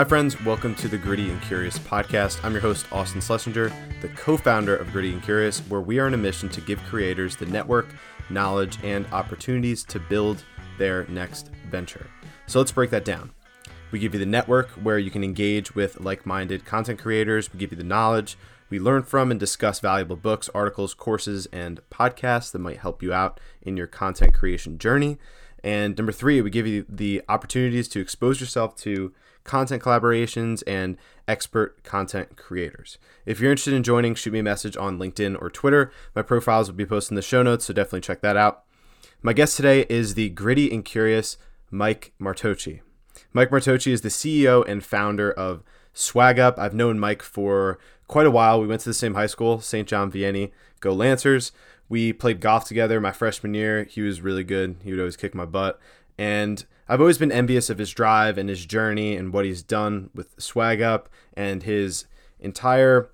Hi, friends. Welcome to the Gritty and Curious podcast. I'm your host, Austin Schlessinger, the co founder of Gritty and Curious, where we are on a mission to give creators the network, knowledge, and opportunities to build their next venture. So let's break that down. We give you the network where you can engage with like minded content creators, we give you the knowledge. We learn from and discuss valuable books, articles, courses, and podcasts that might help you out in your content creation journey. And number three, we give you the opportunities to expose yourself to content collaborations and expert content creators. If you're interested in joining, shoot me a message on LinkedIn or Twitter. My profiles will be posted in the show notes, so definitely check that out. My guest today is the gritty and curious Mike Martocci. Mike Martocci is the CEO and founder of SwagUp. I've known Mike for quite a while. We went to the same high school, St. John Vianney. Go Lancers. We played golf together my freshman year. He was really good. He would always kick my butt. And I've always been envious of his drive and his journey and what he's done with SwagUp and his entire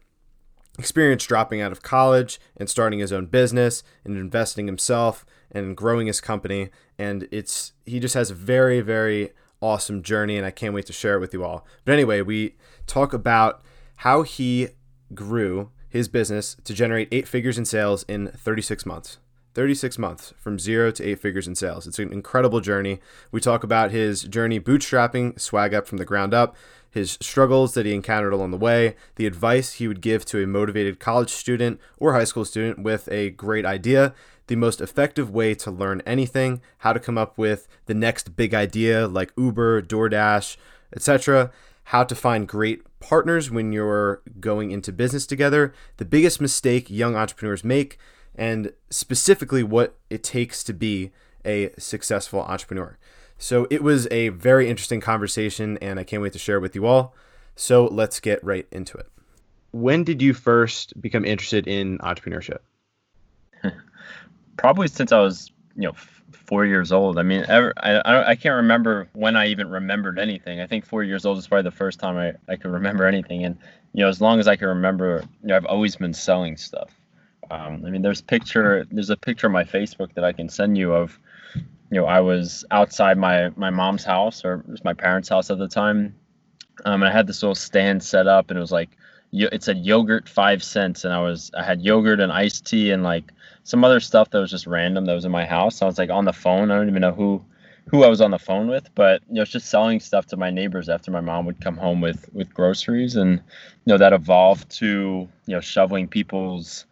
experience dropping out of college and starting his own business and investing himself and growing his company. And it's he just has a very, very awesome journey and I can't wait to share it with you all. But anyway, we talk about how he grew his business to generate eight figures in sales in 36 months. 36 months from zero to eight figures in sales. It's an incredible journey. We talk about his journey bootstrapping SwagUp from the ground up, his struggles that he encountered along the way, the advice he would give to a motivated college student or high school student with a great idea, the most effective way to learn anything, how to come up with the next big idea like Uber, DoorDash, etc., how to find great partners when you're going into business together, the biggest mistake young entrepreneurs make, and specifically what it takes to be a successful entrepreneur. So it was a very interesting conversation, and I can't wait to share it with you all. So let's get right into it. When did you first become interested in entrepreneurship? Probably since I was, you know, four years old. I mean, ever, I, I can't remember when I even remembered anything. I think four years old is probably the first time I, I can remember anything. And, you know, as long as I can remember, you know, I've always been selling stuff. Um, I mean, there's picture, there's a picture on my Facebook that I can send you of, you know, I was outside my, my mom's house or it was my parents' house at the time. Um, and I had this little stand set up and it was like, it said yogurt five cents and I was, I had yogurt and iced tea and like some other stuff that was just random that was in my house. I was like on the phone. I don't even know who who I was on the phone with, but you know, it's just selling stuff to my neighbors after my mom would come home with with groceries, and you know that evolved to you know shoveling people's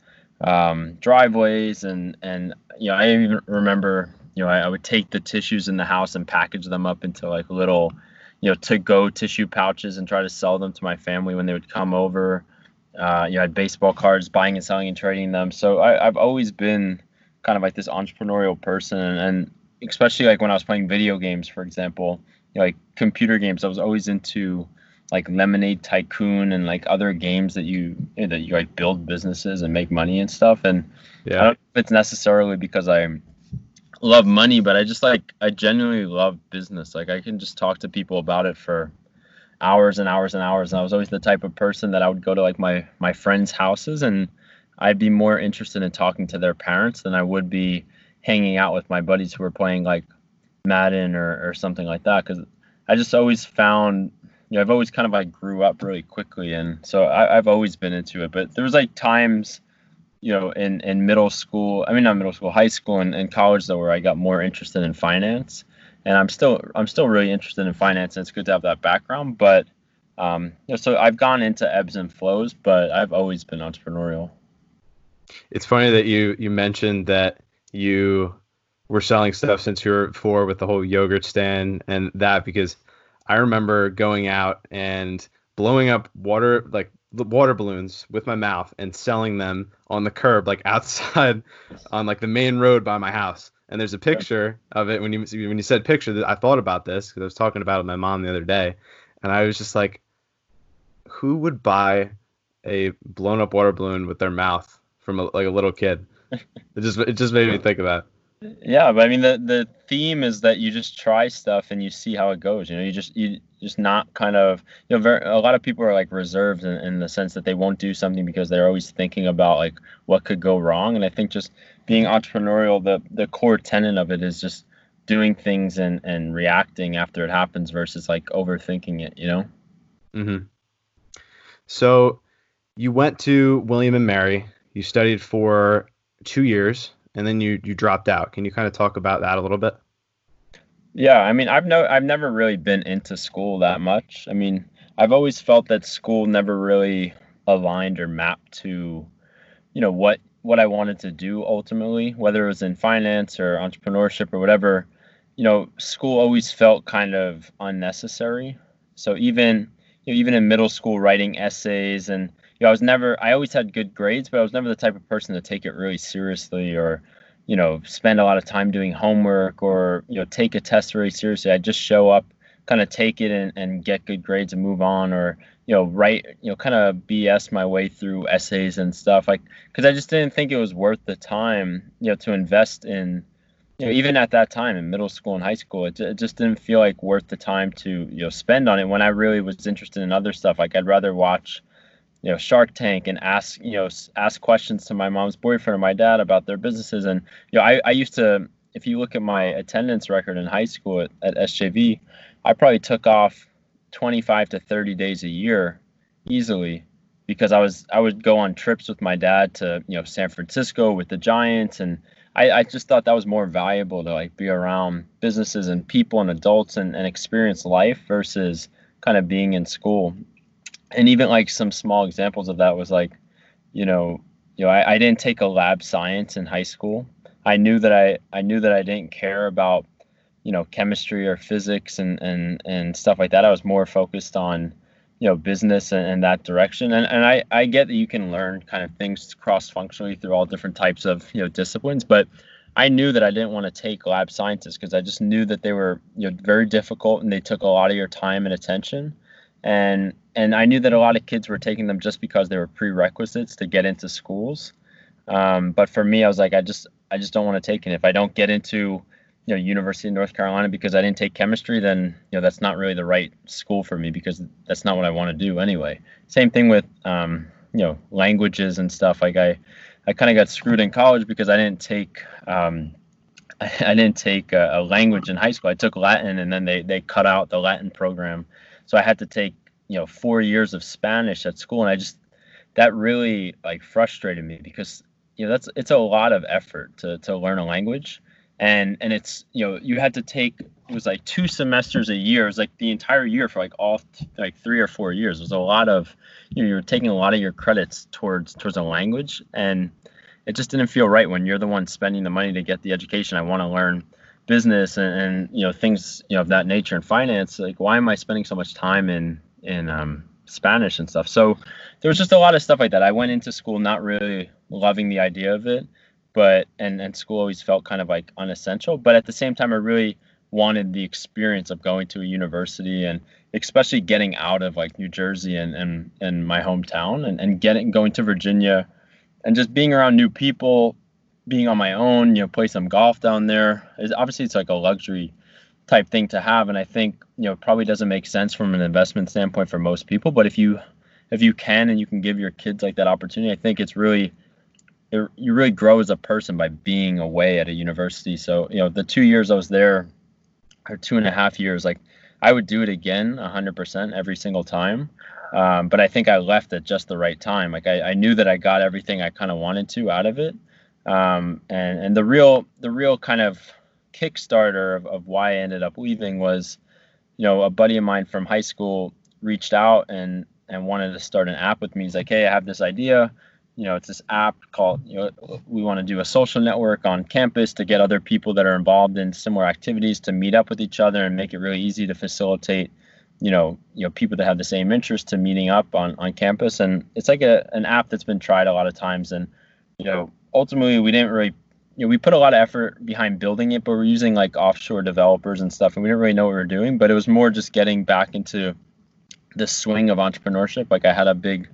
um, driveways, and and you know I even remember you know I, I would take the tissues in the house and package them up into like little you know to go tissue pouches and try to sell them to my family when they would come over uh, you know, I had baseball cards, buying and selling and trading them. So I, I've always been kind of like this entrepreneurial person, and especially like when I was playing video games, for example, you know, like computer games, I was always into like Lemonade Tycoon and like other games that you know, that you like build businesses and make money and stuff. And yeah. I don't know if it's necessarily because I love money, but I just like I genuinely love business. Like I can just talk to people about it for hours and hours and hours. And I was always the type of person that I would go to like my my friends' houses and I'd be more interested in talking to their parents than I would be hanging out with my buddies who were playing like Madden or, or something like that. Because I just always found, know, I've always kind of like grew up really quickly, and so I, I've always been into it. But there was like times, you know, in in middle school, I mean not middle school, high school and, and college though, where I got more interested in finance and I'm still I'm still really interested in finance, and it's good to have that background. But um, you know, so I've gone into ebbs and flows, but I've always been entrepreneurial. It's funny that you you mentioned that you were selling stuff since you were four with the whole yogurt stand and that because I remember going out and blowing up water like water balloons with my mouth and selling them on the curb like outside on like the main road by my house and there's a picture of it when you when you said picture. I thought about this because I was talking about it with my mom the other day, and I was just like, who would buy a blown up water balloon with their mouth from a, like a little kid? It just it just made me think of that. Yeah, but I mean the the theme is that you just try stuff and you see how it goes. You know, you just you just not kind of you know very, a lot of people are like reserved in, in the sense that they won't do something because they're always thinking about like what could go wrong. And I think just being entrepreneurial, the the core tenet of it is just doing things and and reacting after it happens versus like overthinking it. You know. Mm-hmm. So you went to William and Mary. You studied for two years, and then you you dropped out. Can you kind of talk about that a little bit? Yeah, I mean, I've no, I've never really been into school that much. I mean, I've always felt that school never really aligned or mapped to, you know, what what I wanted to do ultimately, whether it was in finance or entrepreneurship or whatever. You know, school always felt kind of unnecessary. So even you know, even in middle school, writing essays and know, I was never, I always had good grades, but I was never the type of person to take it really seriously or you know, spend a lot of time doing homework or, you know, take a test really seriously. I'd just show up, kind of take it and, and get good grades and move on or, you know, write, you know, kind of BS my way through essays and stuff. Like, cause I just didn't think it was worth the time, you know, to invest in, you know, even at that time in middle school and high school, it, it just didn't feel like worth the time to, you know, spend on it when I really was interested in other stuff. Like I'd rather watch, you know Shark Tank and ask you know ask questions to my mom's boyfriend or my dad about their businesses. And you know I, I used to if you look at my attendance record in high school at, at SJV I probably took off 25 to 30 days a year easily because I was I would go on trips with my dad to you know San Francisco with the Giants. And I, I just thought that was more valuable to like be around businesses and people and adults and, and experience life versus kind of being in school and even like some small examples of that was like, you know, you know, I, I didn't take a lab science in high school. I knew that I I knew that I didn't care about, you know, chemistry or physics and and and stuff like that. I was more focused on, you know, business and, and that direction. And and I I get that you can learn kind of things cross functionally through all different types of you know disciplines, but I knew that I didn't want to take lab sciences because I just knew that they were you know very difficult and they took a lot of your time and attention and and I knew that a lot of kids were taking them just because they were prerequisites to get into schools. Um, but for me, I was like, I just I just don't want to take it. If I don't get into you know University of North Carolina because I didn't take chemistry, then you know that's not really the right school for me because that's not what I want to do anyway. Same thing with um, you know languages and stuff. Like I I kind of got screwed in college because I didn't take um, I didn't take a, a, language in high school. I took Latin, and then they they cut out the Latin program so I had to take you know four years of Spanish at school, and I just that really like frustrated me because you know that's it's a lot of effort to to learn a language, and and it's you know you had to take it was like two semesters a year. It was like the entire year for like all like three or four years. It was a lot of you know you're taking a lot of your credits towards towards a language, and it just didn't feel right when you're the one spending the money to get the education. I want to learn business and, and, you know things you know of that nature and finance like why am i spending so much time in in um, spanish and stuff? So there was just a lot of stuff like that. I went into school not really loving the idea of it but and and school always felt kind of like unessential but at the same time i really wanted the experience of going to a university and especially getting out of like new jersey and and, and my hometown and, and getting going to virginia and just being around new people being on my own, you know, play some golf down there. Obviously, it's like a luxury type thing to have, and I think you know probably doesn't make sense from an investment standpoint for most people. But if you if you can and you can give your kids like that opportunity, I think it's really it, you really grow as a person by being away at a university. So you know, the two years I was there, or two and a half years, like I would do it again 100% every single time. Um, but I think I left at just the right time. Like I, I knew that I got everything I kind of wanted to out of it. Um, and and the real the real kind of kickstarter of, of why I ended up leaving was, you know, a buddy of mine from high school reached out and and wanted to start an app with me. He's like, hey, I have this idea. You know, it's this app called, you know, we want to do a social network on campus to get other people that are involved in similar activities to meet up with each other and make it really easy to facilitate, you know, you know, people that have the same interest to meeting up on, on campus. And it's like a, an app that's been tried a lot of times. And, you know, ultimately we didn't really you know, we put a lot of effort behind building it, but we're using like offshore developers and stuff, and we didn't really know what we were doing. But it was more just getting back into the swing of entrepreneurship. Like I had a big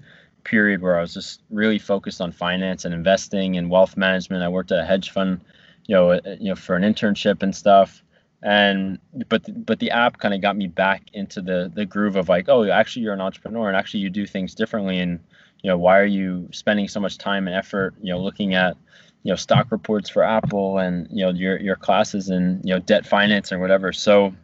period where I was just really focused on finance and investing and wealth management. I worked at a hedge fund, you know, uh, you know, for an internship and stuff. And but but the app kind of got me back into the the groove of like, oh, actually you're an entrepreneur and actually you do things differently and you know why are you spending so much time and effort you know looking at you know stock reports for apple and you know your your classes in you know debt finance or whatever so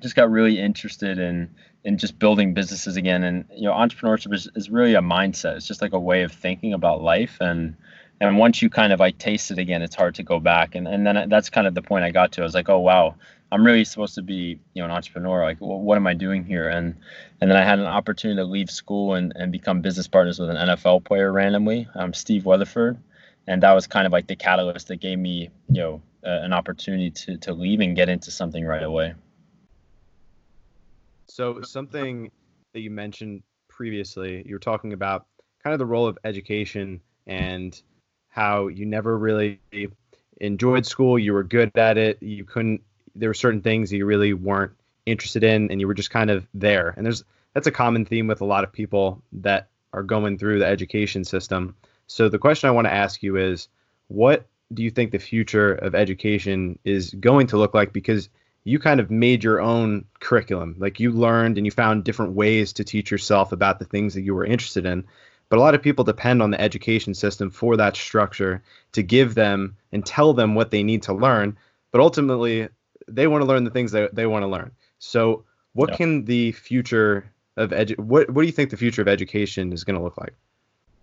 just got really interested in in just building businesses again. And you know, entrepreneurship is, is really a mindset. It's just like a way of thinking about life. And and once you kind of like taste it again, it's hard to go back. And and then that's kind of the point I got to. I was like, oh wow, I'm really supposed to be you know an entrepreneur. Like, well, what am I doing here? And and then I had an opportunity to leave school and and become business partners with an NFL player randomly, um, Steve Weatherford. And that was kind of like the catalyst that gave me, you know, uh, an opportunity to to leave and get into something right away. So something that you mentioned previously, you were talking about kind of the role of education and how you never really enjoyed school, you were good at it, you couldn't there were certain things that you really weren't interested in and you were just kind of there. And there's that's a common theme with a lot of people that are going through the education system. So the question I want to ask you is what do you think the future of education is going to look like because you kind of made your own curriculum. Like you learned and you found different ways to teach yourself about the things that you were interested in. But a lot of people depend on the education system for that structure to give them and tell them what they need to learn. But ultimately, they want to learn the things that they want to learn. So, what yeah. can the future of edu- what what do you think the future of education is going to look like?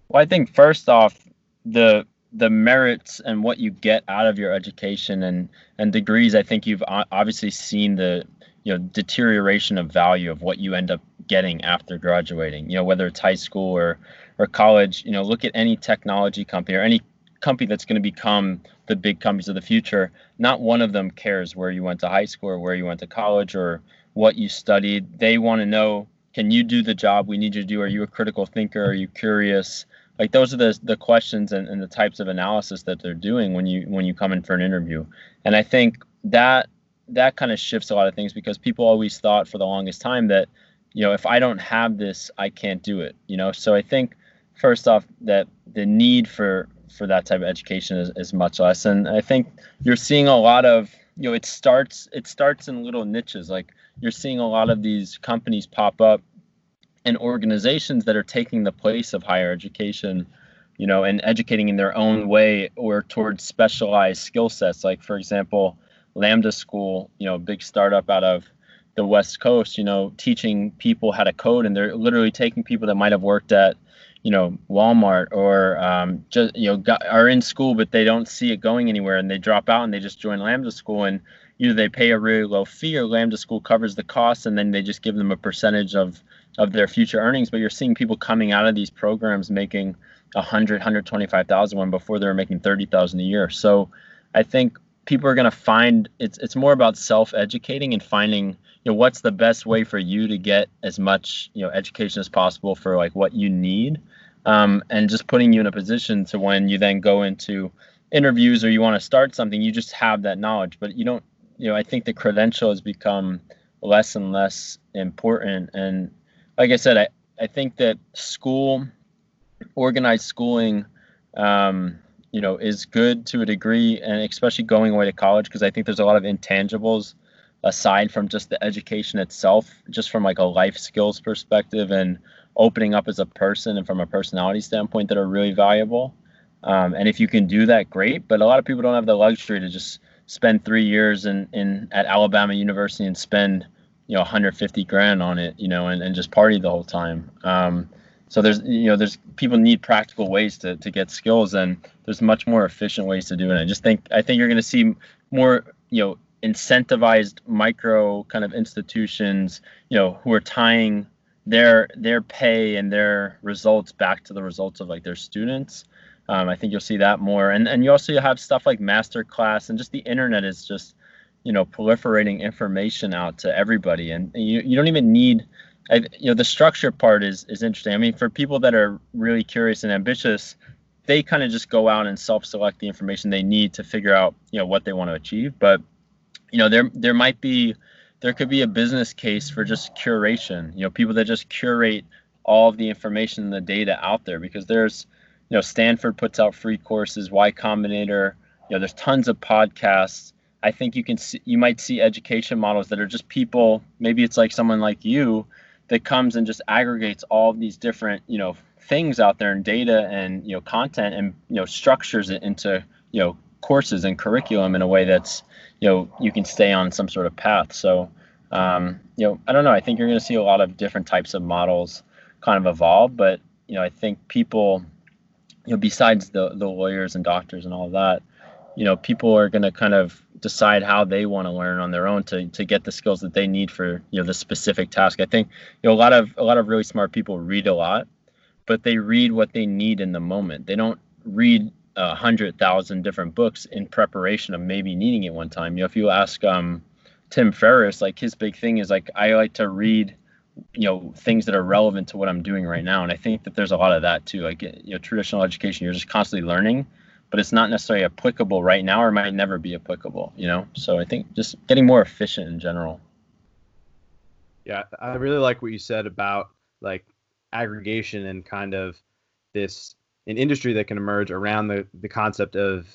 Well, I think first off, the the merits and what you get out of your education and and degrees i think you've obviously seen the you know deterioration of value of what you end up getting after graduating you know whether it's high school or or college you know look at any technology company or any company that's going to become the big companies of the future not one of them cares where you went to high school or where you went to college or what you studied. They want to know can you do the job we need you to do? Are you a critical thinker? Are you curious? Like those are the the questions and, and the types of analysis that they're doing when you when you come in for an interview. And i think that that kind of shifts a lot of things because people always thought for the longest time that you know if i don't have this i can't do it you know? So i think first off that the need for for that type of education is, is much less. And i think you're seeing a lot of you know it starts it starts in little niches. Like you're seeing a lot of these companies pop up and organizations that are taking the place of higher education you know and educating in their own way or towards specialized skill sets. Like for example lambda school you know big startup out of the west coast you know teaching people how to code. And they're literally taking people that might have worked at you know walmart or um, just you know got, are in school but they don't see it going anywhere and they drop out and they just join lambda school and either they pay a really low fee or lambda school covers the cost and then they just give them a percentage of of their future earnings. But you're seeing people coming out of these programs making 100 125000 when before they were making 30000 a year. So i think people are going to find it's it's more about self-educating and finding you know what's the best way for you to get as much you know education as possible for like what you need? Um, and just putting you in a position to when you then go into interviews or you want to start something you just have that knowledge. But you don't you know i think the credential has become less and less important. And like I said, I, I think that school, organized schooling, um, you know, is good to a degree, and especially going away to college because I think there's a lot of intangibles aside from just the education itself, just from like a life skills perspective and opening up as a person and from a personality standpoint that are really valuable. Um, and if you can do that, great. But a lot of people don't have the luxury to just spend three years in, in at Alabama University and spend you know 150 grand on it you know and, and just party the whole time um, so there's you know there's people need practical ways to, to get skills and there's much more efficient ways to do it i just think i think you're going to see more you know incentivized micro kind of institutions you know who are tying their their pay and their results back to the results of like their students. Um, i think you'll see that more. And and you also have stuff like masterclass and just the internet is just you know proliferating information out to everybody. And you, you don't even need I, you know the structure part is is interesting. I mean for people that are really curious and ambitious they kind of just go out and self-select the information they need to figure out you know what they want to achieve. But you know there there might be there could be a business case for just curation you know people that just curate all of the information and the data out there because there's you know stanford puts out free courses y combinator you know there's tons of podcasts I think you can see, you might see education models that are just people. Maybe it's like someone like you that comes and just aggregates all these different you know things out there and data and you know content and you know structures it into you know courses and curriculum in a way that's you know you can stay on some sort of path. So Um, you know, I don't know. I think you're going to see a lot of different types of models kind of evolve, but you know, I think people, you know, besides the the lawyers and doctors and all that, you know, people are going to kind of decide how they want to learn on their own to, to get the skills that they need for you know the specific task. I think you know a lot of a lot of really smart people read a lot, but they read what they need in the moment. They don't read a hundred thousand different books in preparation of maybe needing it one time. You know, if you ask um, Tim Ferriss, like his big thing is like I like to read you know things that are relevant to what I'm doing right now, and I think that there's a lot of that too. Like you know, traditional education, you're just constantly learning but it's not necessarily applicable right now or might never be applicable, you know? So I think just getting more efficient in general. Yeah, I really like what you said about like aggregation and kind of this an industry that can emerge around the, the concept of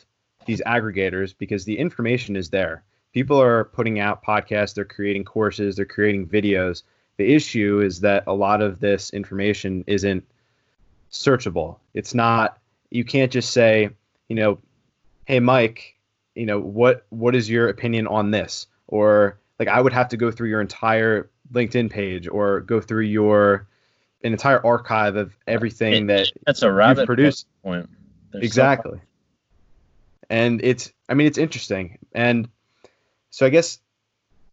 these aggregators because the information is there. People are putting out podcasts, they're creating courses, they're creating videos. The issue is that a lot of this information isn't searchable. It's not you can't just say, you know, hey Mike, you know, what what is your opinion on this? Or like I would have to go through your entire LinkedIn page or go through your an entire archive of everything that that's a rabbit you've produced. Point. exactly. So and it's I mean it's interesting. And so I guess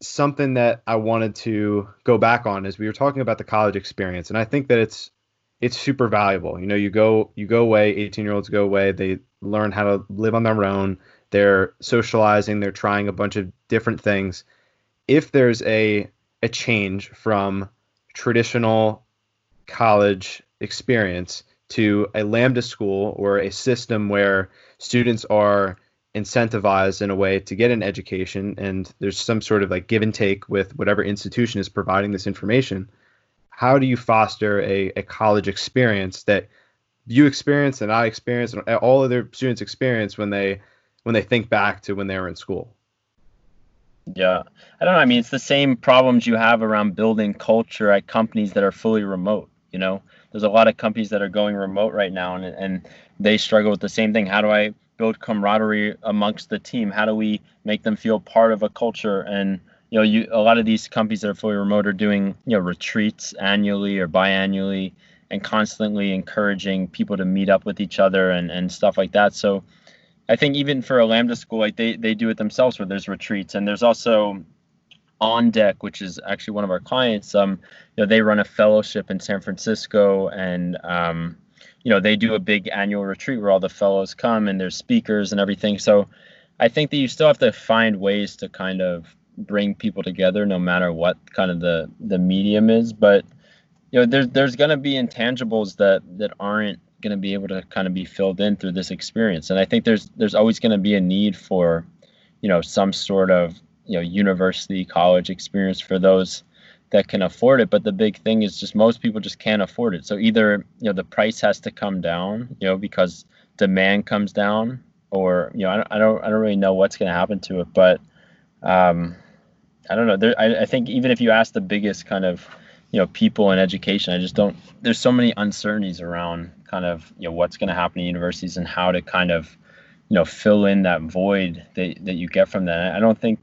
something that I wanted to go back on is we were talking about the college experience and I think that it's it's super valuable. You know, you go you go away, 18 year olds go away, they learn how to live on their own. They're socializing. They're trying a bunch of different things. If there's a a change from traditional college experience to a lambda school or a system where students are incentivized in a way to get an education and there's some sort of like give and take with whatever institution is providing this information how do you foster a, a college experience that you experience and I experience and all other students experience when they when they think back to when they were in school. Yeah. I don't know. I mean, it's the same problems you have around building culture at companies that are fully remote, you know. There's a lot of companies that are going remote right now and and they struggle with the same thing. How do I build camaraderie amongst the team? How do we make them feel part of a culture and you know, you a lot of these companies that are fully remote are doing, you know, retreats annually or biannually and constantly encouraging people to meet up with each other and, and stuff like that. So I think even for a Lambda school, like they, they do it themselves where there's retreats and there's also on deck, which is actually one of our clients. Um, you know, they run a fellowship in San Francisco and, um, you know, they do a big annual retreat where all the fellows come and there's speakers and everything. So I think that you still have to find ways to kind of bring people together no matter what kind of the, the medium is. But, you know there's there's going to be intangibles that that aren't going to be able to kind of be filled in through this experience and i think there's there's always going to be a need for you know some sort of you know university college experience for those that can afford it. But the big thing is just most people just can't afford it. So either you know the price has to come down you know because demand comes down or you know i don't i don't, I don't really know what's going to happen to it. But um i don't know. There I, I think even if you ask the biggest kind of you know people in education i just don't there's so many uncertainties around kind of you know what's going to happen in universities and how to kind of you know fill in that void that, that you get from that. I don't think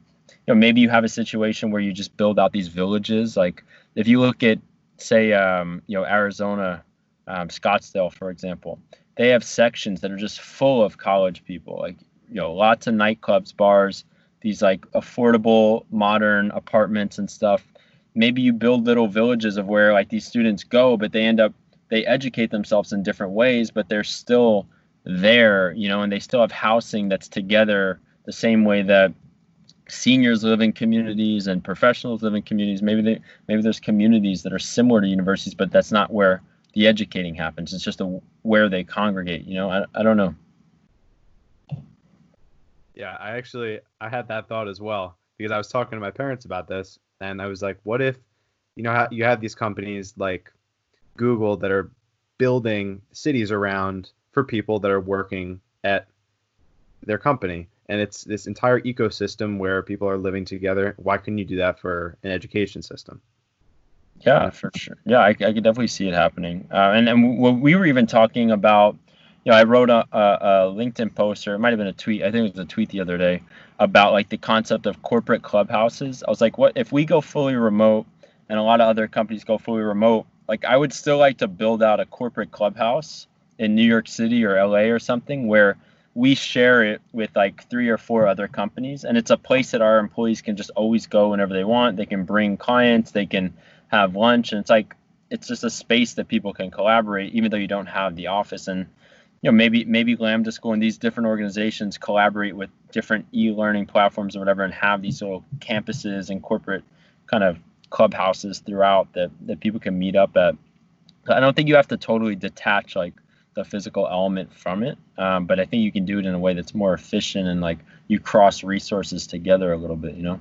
know maybe you have a situation where you just build out these villages like if you look at say um, you know arizona um, scottsdale for example they have sections that are just full of college people like you know lots of nightclubs bars these like affordable modern apartments and stuff. Maybe you build little villages of where like these students go but they end up they educate themselves in different ways but they're still there you know and they still have housing that's together the same way that seniors live in communities and professionals live in communities. Maybe they maybe there's communities that are similar to universities but that's not where the educating happens. It's just a, where they congregate you know? I, I don't know. Yeah i actually i had that thought as well because i was talking to my parents about this and I was like, what if, you know, you have these companies like Google that are building cities around for people that are working at their company, and it's this entire ecosystem where people are living together. Why couldn't you do that for an education system? Yeah, for sure. Yeah, I, I could definitely see it happening. Uh, and and we were even talking about, you know, I wrote a, a, a LinkedIn post or it might have been a tweet. I think it was a tweet the other day about like the concept of corporate clubhouses. I was like, what if we go fully remote and a lot of other companies go fully remote? Like, I would still like to build out a corporate clubhouse in New York City or LA or something where we share it with like three or four other companies and it's a place that our employees can just always go whenever they want. They can bring clients they can have lunch and it's like it's just a space that people can collaborate even though you don't have the office. And you know maybe maybe lambda school and these different organizations collaborate with different e-learning platforms or whatever and have these little campuses and corporate kind of clubhouses throughout that that people can meet up at. I don't think you have to totally detach like the physical element from it. Um, but I think you can do it in a way that's more efficient and like you cross resources together a little bit, you know?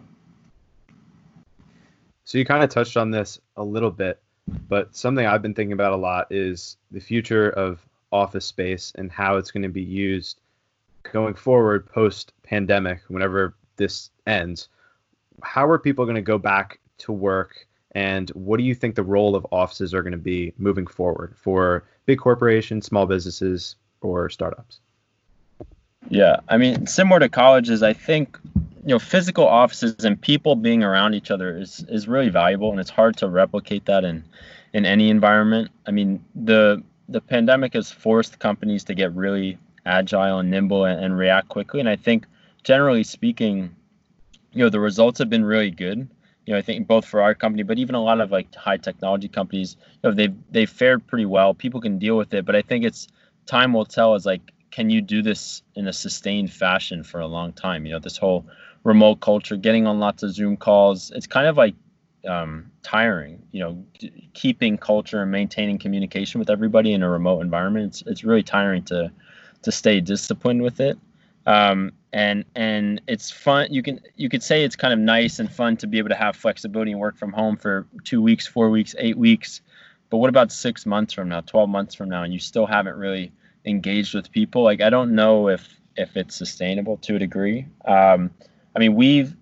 So you kind of touched on this a little bit, but something I've been thinking about a lot is the future of office space and how it's going to be used going forward post pandemic, whenever this ends. How are people going to go back to work and what do you think the role of offices are going to be moving forward for big corporations, small businesses, or startups? Yeah, I mean, similar to colleges, I think you know physical offices and people being around each other is is really valuable, and it's hard to replicate that in in any environment. I mean, the the pandemic has forced companies to get really agile and nimble and, and react quickly, and I think generally speaking, you know, the results have been really good you know, I think both for our company, but even a lot of like high technology companies, you know, they've they've fared pretty well. People can deal with it, but I think it's time will tell. Is like, can you do this in a sustained fashion for a long time? You know, this whole remote culture, getting on lots of Zoom calls, it's kind of like um, tiring. You know, keeping culture and maintaining communication with everybody in a remote environment. It's it's really tiring to to stay disciplined with it. Um, and and it's fun you can you could say it's kind of nice and fun to be able to have flexibility and work from home for two weeks four weeks eight weeks. But what about six months from now 12 months from now and you still haven't really engaged with people? Like i don't know if if it's sustainable to a degree. Um, i mean we've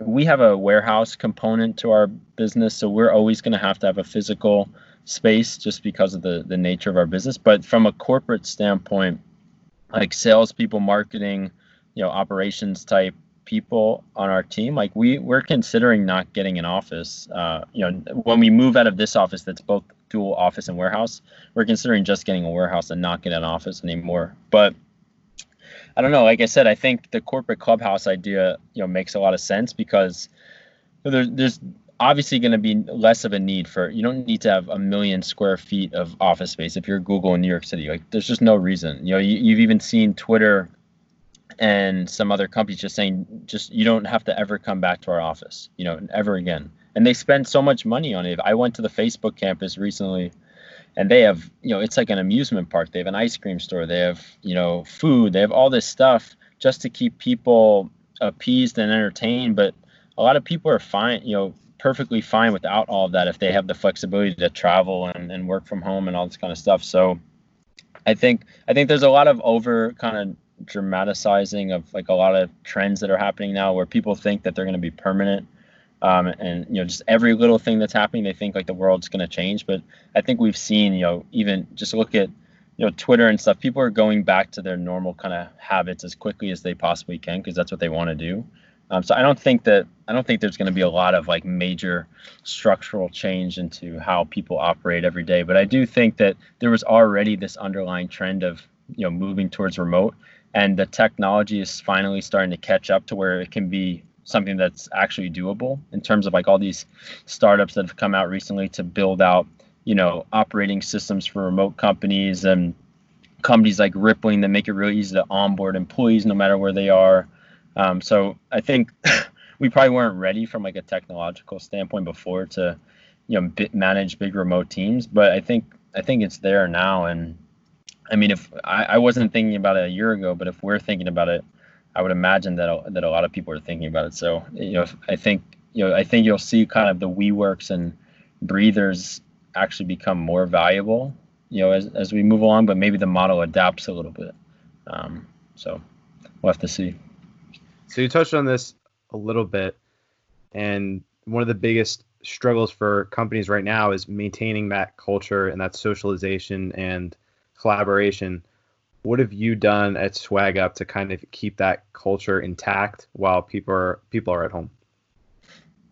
we have a warehouse component to our business so we're always going to have to have a physical space just because of the the nature of our business. But from a corporate standpoint like salespeople marketing you know operations type people on our team like we we're considering not getting an office uh, you know when we move out of this office that's both dual office and warehouse we're considering just getting a warehouse and not getting an office anymore. But i don't know like i said i think the corporate clubhouse idea you know makes a lot of sense because there, there's obviously going to be less of a need for you don't need to have a million square feet of office space if you're google in new york city. Like there's just no reason. You know you, you've even seen twitter and some other companies just saying just you don't have to ever come back to our office you know ever again. And they spend so much money on it. I went to the facebook campus recently and they have you know it's like an amusement park. They have an ice cream store. They have you know food. They have all this stuff just to keep people appeased and entertained. But a lot of people are fine you know perfectly fine without all of that if they have the flexibility to travel and, and work from home and all this kind of stuff. So i think i think there's a lot of over kind of dramatizing of like a lot of trends that are happening now where people think that they're going to be permanent um, and you know just every little thing that's happening they think like the world's going to change. But i think we've seen you know even just look at you know twitter and stuff people are going back to their normal kind of habits as quickly as they possibly can because that's what they want to do um, so i don't think that i don't think there's going to be a lot of like major structural change into how people operate every day but i do think that there was already this underlying trend of you know moving towards remote and the technology is finally starting to catch up to where it can be something that's actually doable in terms of like all these startups that have come out recently to build out you know operating systems for remote companies and companies like rippling that make it really easy to onboard employees no matter where they are um, so i think we probably weren't ready from like a technological standpoint before to you know manage big remote teams but i think i think it's there now and I mean, if I, I wasn't thinking about it a year ago, but if we're thinking about it, I would imagine that a, that a lot of people are thinking about it. So you know, I think you know, I think you'll see kind of the WeWorks and breathers actually become more valuable, you know, as, as we move along. But maybe the model adapts a little bit. Um, so we'll have to see. So you touched on this a little bit, and one of the biggest struggles for companies right now is maintaining that culture and that socialization and collaboration. what have you done at SwagUp to kind of keep that culture intact while people are people are at home?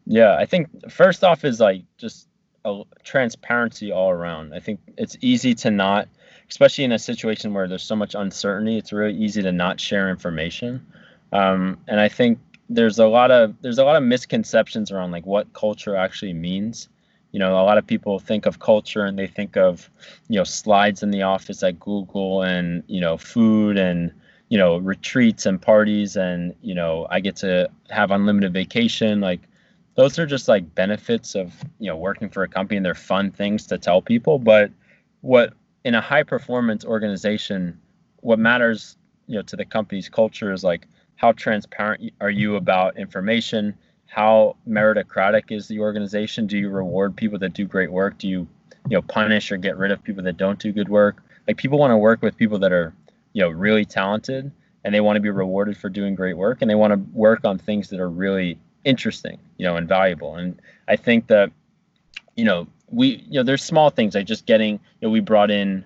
Yeah, I think first off is like just a transparency all around. I think it's easy to not, especially in a situation where there's so much uncertainty. It's really easy to not share information, um, and I think there's a lot of there's a lot of misconceptions around like what culture actually means. You know a lot of people think of culture and they think of you know slides in the office at google and you know food and you know retreats and parties and you know i get to have unlimited vacation. Like those are just like benefits of you know working for a company. And they're fun things to tell people but what in a high performance organization what matters you know to the company's culture is like how transparent are you about information how meritocratic is the organization? Do you reward people that do great work? Do you, you know, punish or get rid of people that don't do good work? Like people want to work with people that are, you know, really talented and they want to be rewarded for doing great work and they want to work on things that are really interesting, you know, and valuable. And I think that, you know, we, you know, there's small things like just getting, you know, we brought in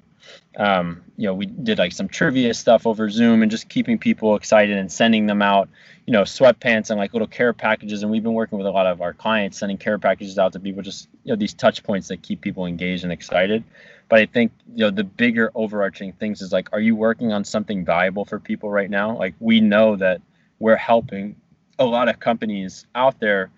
um, you know, we did like some trivia stuff over Zoom and just keeping people excited and sending them out, you know, sweatpants and like little care packages. And we've been working with a lot of our clients, sending care packages out to people, just, you know, these touch points that keep people engaged and excited. But I think, you know, the bigger overarching things is like, are you working on something valuable for people right now? Like, we know that we're helping a lot of companies out there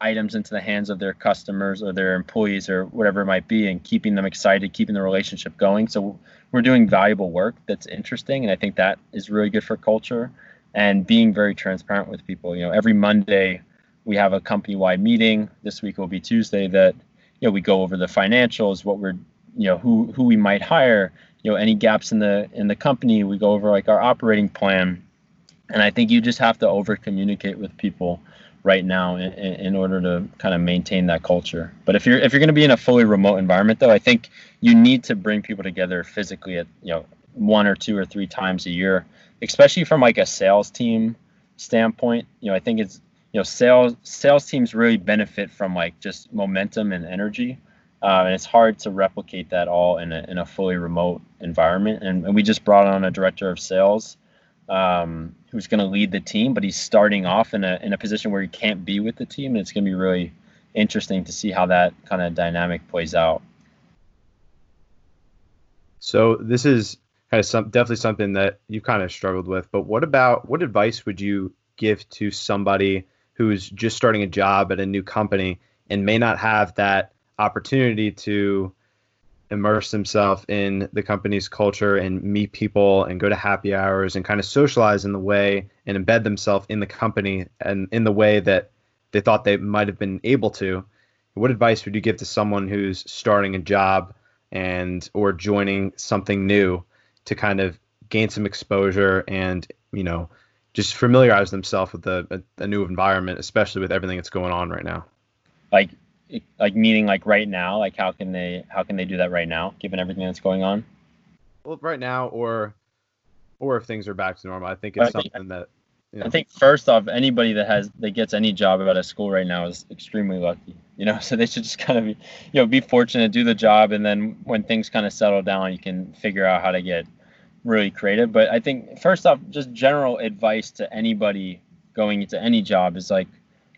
items into the hands of their customers or their employees or whatever it might be and keeping them excited keeping the relationship going. So we're doing valuable work that's interesting and i think that is really good for culture and being very transparent with people. You know every monday we have a company wide meeting. This week will be tuesday that you know we go over the financials what we're you know who who we might hire you know any gaps in the in the company. We go over like our operating plan. And i think you just have to over communicate with people right now in, in order to kind of maintain that culture. But if you're if you're going to be in a fully remote environment, though, I think you need to bring people together physically at you know one or two or three times a year, especially from like a sales team standpoint. You know, I think it's you know sales sales teams really benefit from like just momentum and energy. Uh, and it's hard to replicate that all in a, in a fully remote environment. And, and we just brought on a director of sales um, who's going to lead the team, but he's starting off in a in a position where he can't be with the team, and it's going to be really interesting to see how that kind of dynamic plays out. So this is kind of some definitely something that you kind of struggled with. But what about what advice would you give to somebody who's just starting a job at a new company and may not have that opportunity to immerse himself in the company's culture and meet people and go to happy hours and kind of socialize in the way and embed themselves in the company and in the way that they thought they might have been able to. What advice would you give to someone who's starting a job and or joining something new to kind of gain some exposure and you know just familiarize themselves with the, a, a new environment especially with everything that's going on right now? Like like meaning like right now like how can they how can they do that right now given everything that's going on? Well right now or or if things are back to normal i think it's I something think, that you know. i think first off anybody that has that gets any job out of school right now is extremely lucky you know? So they should just kind of be you know be fortunate do the job and then when things kind of settle down you can figure out how to get really creative. But i think first off just general advice to anybody going into any job is like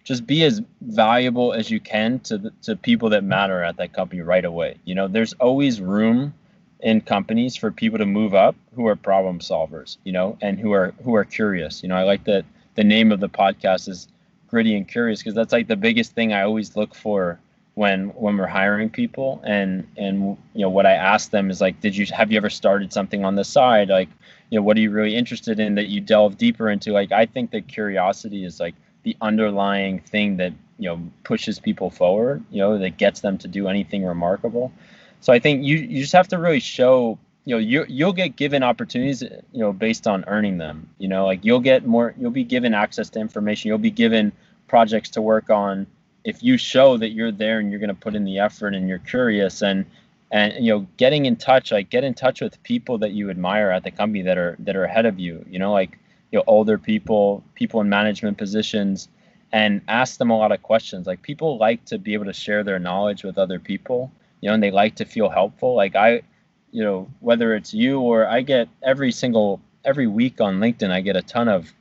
just be as valuable as you can to the, to people that matter at that company right away. You know, there's always room in companies for people to move up who are problem solvers, you know, and who are who are curious. You know, I like that the name of the podcast is gritty and curious because that's like the biggest thing I always look for when when we're hiring people and and you know what I ask them is like did you have you ever started something on the side like you know what are you really interested in that you delve deeper into like I think that curiosity is like the underlying thing that you know pushes people forward you know that gets them to do anything remarkable. So i think you you just have to really show you know you you'll get given opportunities you know based on earning them. You know like you'll get more you'll be given access to information. You'll be given projects to work on if you show that you're there and you're going to put in the effort and you're curious and and you know getting in touch like get in touch with people that you admire at the company that are that are ahead of you. You know like you know older people, people in management positions, and ask them a lot of questions. Like people like to be able to share their knowledge with other people, you know, and they like to feel helpful. Like I, you know, whether it's you or I get every single every week on LinkedIn, I get a ton of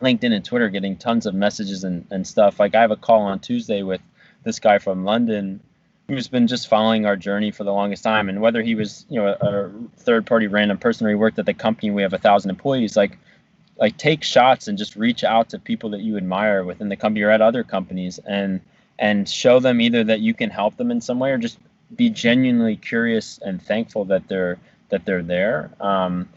LinkedIn and Twitter getting tons of messages and, and stuff. Like I have a call on Tuesday with this guy from London who's been just following our journey for the longest time. And whether he was, you know, a, a third party random person or he worked at the company, we have a thousand employees, like like take shots and just reach out to people that you admire within the company or at other companies and and show them either that you can help them in some way or just be genuinely curious and thankful that they're that they're there. Um,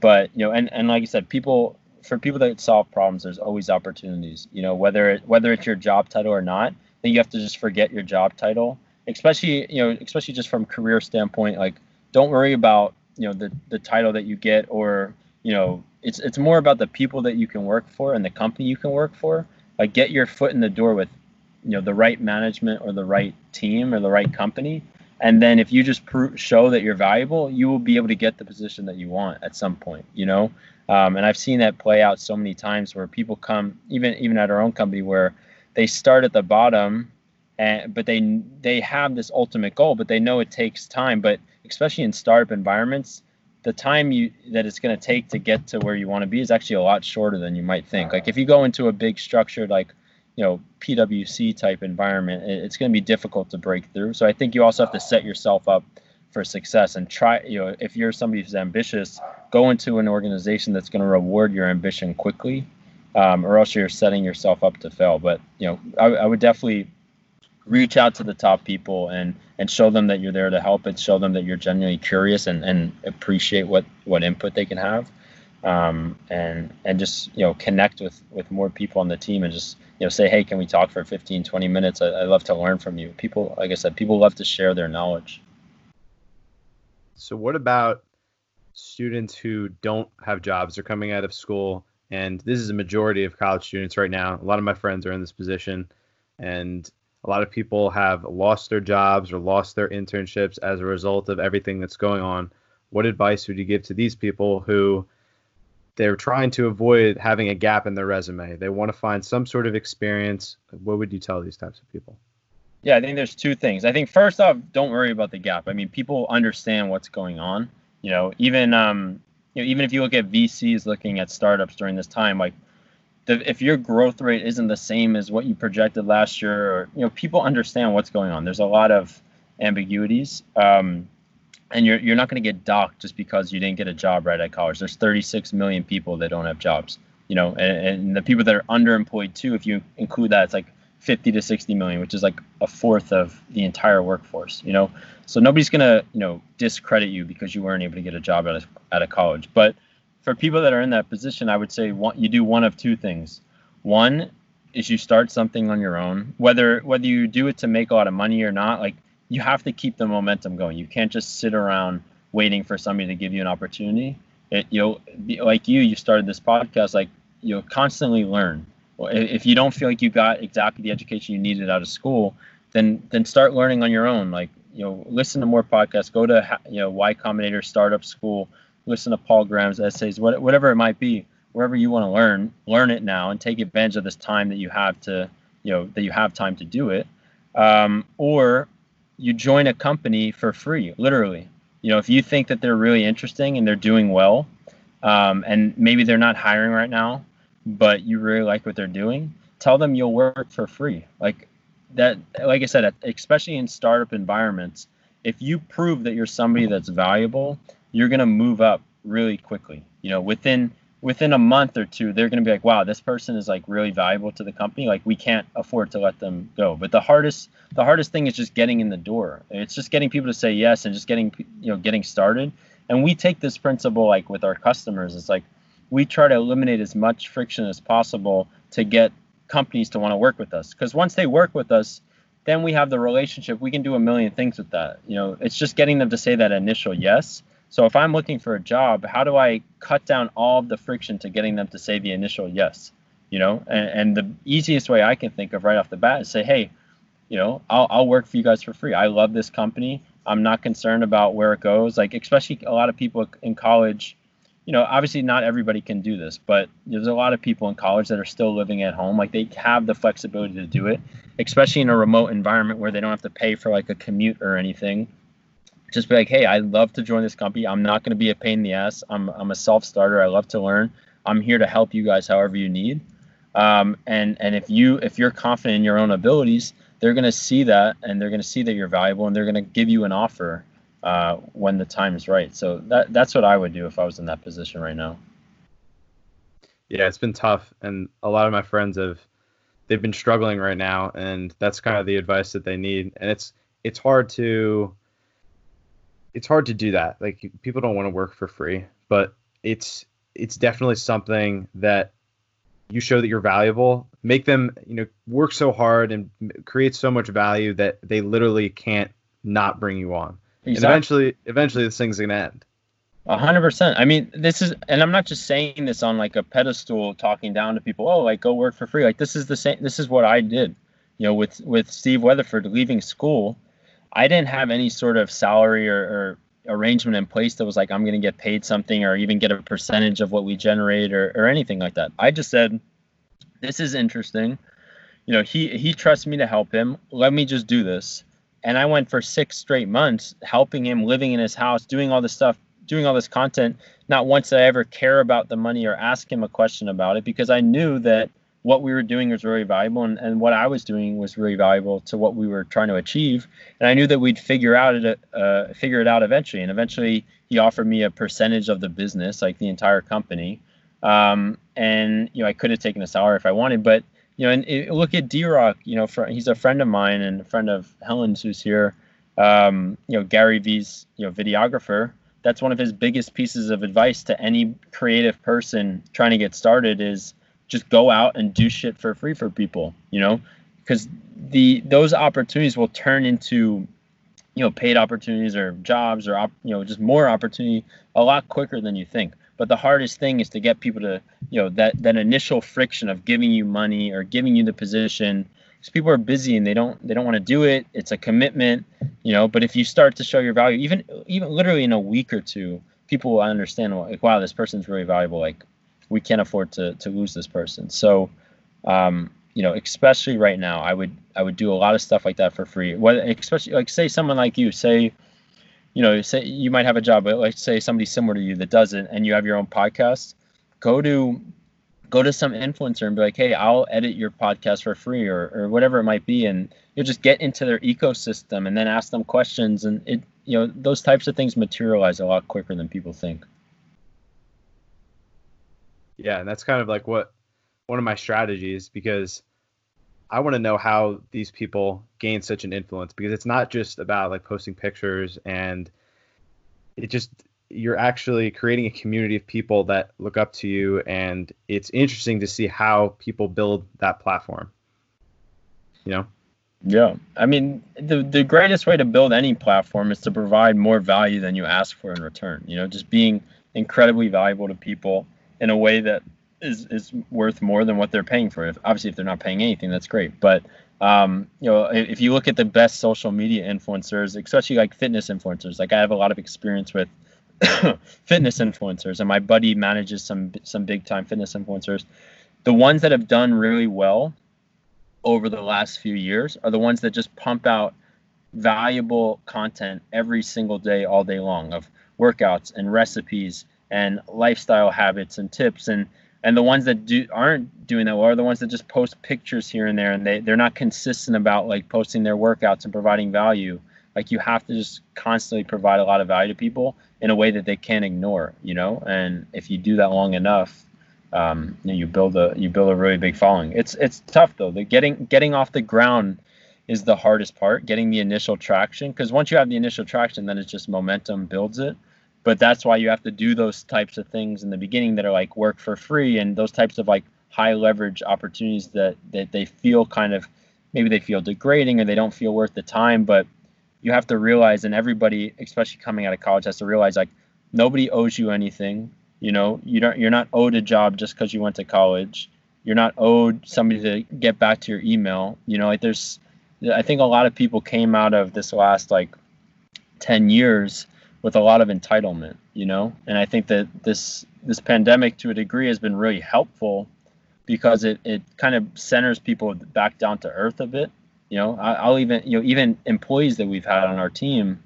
but you know, and, and like I said, people for people that solve problems, there's always opportunities. You know, whether it, whether it's your job title or not, then you have to just forget your job title, especially you know, especially just from career standpoint. Like, don't worry about you know the the title that you get, or you know, it's it's more about the people that you can work for and the company you can work for. Like, get your foot in the door with you know the right management or the right team or the right company. And then if you just show that you're valuable you will be able to get the position that you want at some point you know? Um, and i've seen that play out so many times where people come even even at our own company where they start at the bottom and but they they have this ultimate goal but they know it takes time. But especially in startup environments the time you that it's going to take to get to where you want to be is actually a lot shorter than you might think like if you go into a big structured like you know PwC type environment, it's going to be difficult to break through. So I think you also have to set yourself up for success and try. You know, if you're somebody who's ambitious, go into an organization that's going to reward your ambition quickly, um, or else you're setting yourself up to fail. But you know, I, I would definitely reach out to the top people and and show them that you're there to help and show them that you're genuinely curious and, and appreciate what what input they can have. Um, and and just you know connect with with more people on the team and just you know say hey can we talk for 15 20 minutes? I, I love to learn from you. People like i said people love to share their knowledge. So what about students who don't have jobs? They're coming out of school and this is a majority of college students right now. A lot of my friends are in this position and a lot of people have lost their jobs or lost their internships as a result of everything that's going on what advice would you give to these people who they're trying to avoid having a gap in their resume. They want to find some sort of experience. What would you tell these types of people? Yeah, I think there's two things. I think first off, don't worry about the gap. I mean, people understand what's going on. You know, even um, you know, even if you look at VCs looking at startups during this time, like the, if your growth rate isn't the same as what you projected last year, or you know, people understand what's going on. There's a lot of ambiguities. Um, and you're you're not going to get docked just because you didn't get a job right at college. There's 36 million people that don't have jobs, you know, and, and the people that are underemployed too. If you include that, it's like 50 to 60 million, which is like a fourth of the entire workforce, you know. So nobody's gonna you know discredit you because you weren't able to get a job at a, at a college. But for people that are in that position, I would say one, you do one of two things. One is you start something on your own, whether whether you do it to make a lot of money or not. Like you have to keep the momentum going. You can't just sit around waiting for somebody to give you an opportunity. It, you know, like you, you started this podcast, like you'll constantly learn. If you don't feel like you got exactly the education you needed out of school, then then start learning on your own. Like you know, listen to more podcasts. Go to you know Y Combinator Startup School. Listen to Paul Graham's essays, whatever it might be. Wherever you want to learn, learn it now and take advantage of this time that you have to, you know, that you have time to do it. Um, or you join a company for free, literally. You know, if you think that they're really interesting and they're doing well, um, and maybe they're not hiring right now, but you really like what they're doing, tell them you'll work for free. Like that, like I said, especially in startup environments, if you prove that you're somebody that's valuable, you're gonna move up really quickly. You know, within within a month or two, they're going to be like, wow, this person is like really valuable to the company. Like we can't afford to let them go. But the hardest, the hardest thing is just getting in the door. It's just getting people to say yes and just getting, you know, getting started. And we take this principle like with our customers. It's like we try to eliminate as much friction as possible to get companies to want to work with us. Because once they work with us, then we have the relationship. We can do a million things with that. You know, it's just getting them to say that initial yes so if I'm looking for a job, how do I cut down all of the friction to getting them to say the initial yes? You know, and, and the easiest way I can think of right off the bat is say, hey, you know, I'll, I'll work for you guys for free. I love this company. I'm not concerned about where it goes. Like, especially a lot of people in college, you know, obviously not everybody can do this, but there's a lot of people in college that are still living at home. Like, they have the flexibility to do it, especially in a remote environment where they don't have to pay for like a commute or anything just be like, hey, I'd love to join this company. I'm not going to be a pain in the ass. I'm, I'm a self starter. I love to learn. I'm here to help you guys however you need. Um, and and if you if you're confident in your own abilities, they're going to see that and they're going to see that you're valuable and they're going to give you an offer uh, when the time is right. So that that's what I would do if I was in that position right now. Yeah, it's been tough, and a lot of my friends have they've been struggling right now, and that's kind of the advice that they need. And it's it's hard to it's hard to do that. Like people don't want to work for free, but it's it's definitely something that you show that you're valuable. Make them, you know, work so hard and create so much value that they literally can't not bring you on. Exactly. And eventually, eventually, this thing's gonna end. A hundred percent. I mean, this is, and I'm not just saying this on like a pedestal, talking down to people. Oh, like go work for free. Like this is the same. This is what I did. You know, with with Steve Weatherford leaving school, I didn't have any sort of salary or, or arrangement in place that was like I'm going to get paid something or even get a percentage of what we generate or, or anything like that. I just said, this is interesting. You know, he he trusts me to help him. Let me just do this. And I went for six straight months helping him, living in his house, doing all this stuff, doing all this content. Not once did I ever care about the money or ask him a question about it because I knew that what we were doing was really valuable and, and what I was doing was really valuable to what we were trying to achieve. And I knew that we'd figure out it, uh, figure it out eventually. And eventually he offered me a percentage of the business, like the entire company. Um, and, you know, I could have taken a salary if I wanted, but, you know, and it, look at D-Rock, you know, for, he's a friend of mine and a friend of Helen's who's here. Um, you know, Gary Vee's, you know, videographer. That's one of his biggest pieces of advice to any creative person trying to get started is, just go out and do shit for free for people, you know, because the those opportunities will turn into you know paid opportunities or jobs or op, you know just more opportunity a lot quicker than you think. But the hardest thing is to get people to you know that that initial friction of giving you money or giving you the position. Because people are busy and they don't they don't want to do it. It's a commitment you know? But if you start to show your value even even literally in a week or two people will understand like wow this person's really valuable. Like we can't afford to to lose this person. So, um, you know, especially right now, I would I would do a lot of stuff like that for free. What especially like say someone like you say, you know, say you might have a job, but let's say somebody similar to you that doesn't, and you have your own podcast. Go to go to some influencer and be like, hey, I'll edit your podcast for free or or whatever it might be, and you'll just get into their ecosystem and then ask them questions, and it you know those types of things materialize a lot quicker than people think. Yeah, and that's kind of like what one of my strategies because I want to know how these people gain such an influence because it's not just about like posting pictures and it just you're actually creating a community of people that look up to you and it's interesting to see how people build that platform. You know? Yeah. I mean, the the greatest way to build any platform is to provide more value than you ask for in return. You know, just being incredibly valuable to people in a way that is is worth more than what they're paying for. If obviously if they're not paying anything, that's great. But um, you know, if you look at the best social media influencers, especially like fitness influencers, like I have a lot of experience with fitness influencers, and my buddy manages some some big time fitness influencers. The ones that have done really well over the last few years are the ones that just pump out valuable content every single day, all day long of workouts and recipes and lifestyle habits and tips. And and the ones that do aren't doing that well are the ones that just post pictures here and there and they, they're not consistent about like posting their workouts and providing value. Like you have to just constantly provide a lot of value to people in a way that they can't ignore you know? And if you do that long enough um, you, build a you build a really big following. It's it's tough though. The getting getting off the ground is the hardest part getting the initial traction because once you have the initial traction then it's just momentum builds it but that's why you have to do those types of things in the beginning that are like work for free and those types of like high leverage opportunities that that they feel kind of maybe they feel degrading or they don't feel worth the time but you have to realize and everybody especially coming out of college has to realize like nobody owes you anything you know? You don't you're not owed a job just because you went to college. You're not owed somebody to get back to your email you know? Like there's i think a lot of people came out of this last like 10 years with a lot of entitlement, you know. And I think that this this pandemic, to a degree, has been really helpful because it it kind of centers people back down to earth a bit. You know, I, I'll even you know even employees that we've had on our team,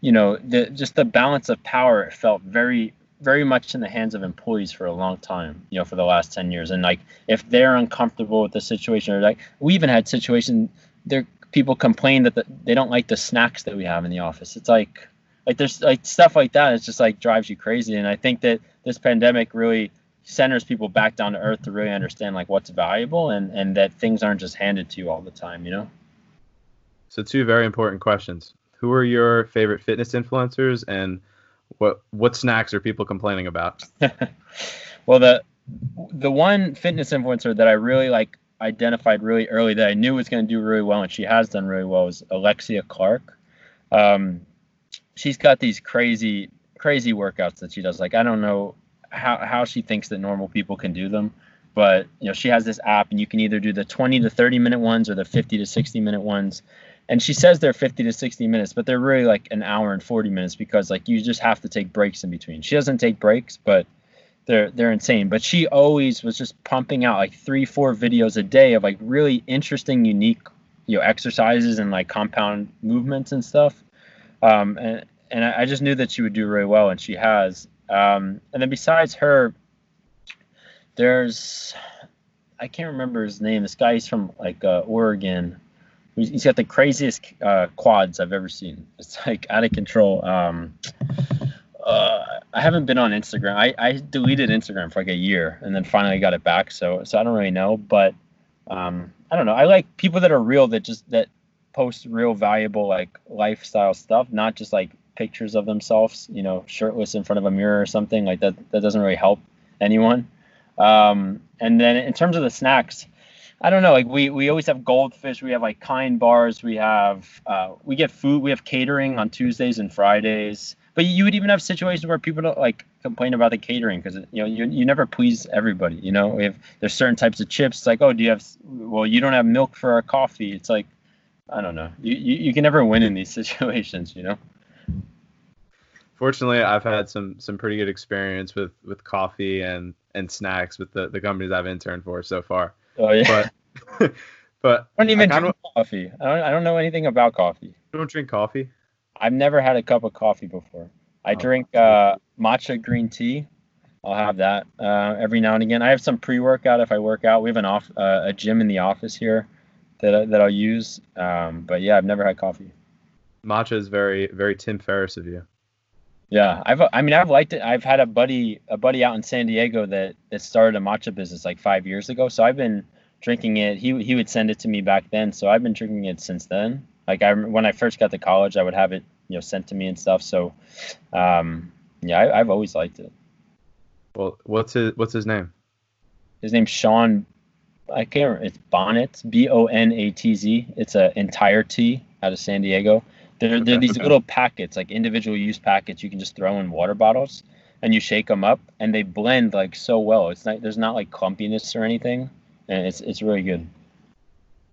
you know, the just the balance of power felt very very much in the hands of employees for a long time, you know, for the last 10 years. And like, if they're uncomfortable with the situation, or like, we even had situations there, people complain that the, they don't like the snacks that we have in the office. It's like, like there's like stuff like that. It's just like drives you crazy. And I think that this pandemic really centers people back down to earth to really understand like what's valuable and, and that things aren't just handed to you all the time, you know? So two very important questions. Who are your favorite fitness influencers and what what snacks are people complaining about? well, the the one fitness influencer that I really like identified really early that I knew was going to do really well, and she has done really well, is Alexia Clark. Um, she's got these crazy crazy workouts that she does. Like I don't know how how she thinks that normal people can do them, but you know she has this app, and you can either do the 20 to 30 minute ones or the 50 to 60 minute ones. And she says they're 50 to 60 minutes but they're really like an hour and 40 minutes because like you just have to take breaks in between. She doesn't take breaks but they're they're insane. But she always was just pumping out like three four videos a day of like really interesting unique you know exercises and like compound movements and stuff um, and and I just knew that she would do really well and she has um, and then besides her there's I can't remember his name this guy is from like uh, Oregon he's got the craziest uh, quads I've ever seen. It's like out of control. Um, uh, I haven't been on Instagram. I, I deleted Instagram for like a year and then finally got it back. So so I don't really know, but um, I don't know. I like people that are real that just that post real valuable like lifestyle stuff, not just like pictures of themselves, you know, shirtless in front of a mirror or something like that. That doesn't really help anyone. Um, and then in terms of the snacks, I don't know. Like we we always have goldfish. We have like kind bars. We have uh, we get food. We have catering on Tuesdays and Fridays. But you would even have situations where people don't like complain about the catering because you know you, you never please everybody. You know, we have there's certain types of chips. It's like oh, do you have? Well, you don't have milk for our coffee. It's like I don't know. You you, you can never win in these situations. You know. Fortunately, I've had some some pretty good experience with with coffee and and snacks with the the companies I've interned for so far. Oh yeah. But but I don't even I drink coffee. I don't I don't know anything about coffee. You don't drink coffee? I've never had a cup of coffee before. I oh, drink uh, matcha green tea. I'll have that uh, every now and again. I have some pre-workout if I work out. We have an off uh, a gym in the office here that that I'll use. Um, but yeah, I've never had coffee. Matcha is very very Tim Ferriss of you. Yeah, I've I mean I've liked it. I've had a buddy a buddy out in San Diego that that started a matcha business like five years ago. So I've been drinking it. He he would send it to me back then. So I've been drinking it since then. Like I when I first got to college, I would have it you know sent to me and stuff. So um, yeah, I, I've always liked it. Well, what's his what's his name? His name's Sean. I can't. Remember. It's Bonatz. B O N A T Z. It's an entire tea out of San Diego. There, there are these little packets, like individual use packets, you can just throw in water bottles, and you shake them up, and they blend like so well. It's not there's not like clumpiness or anything, and it's it's really good.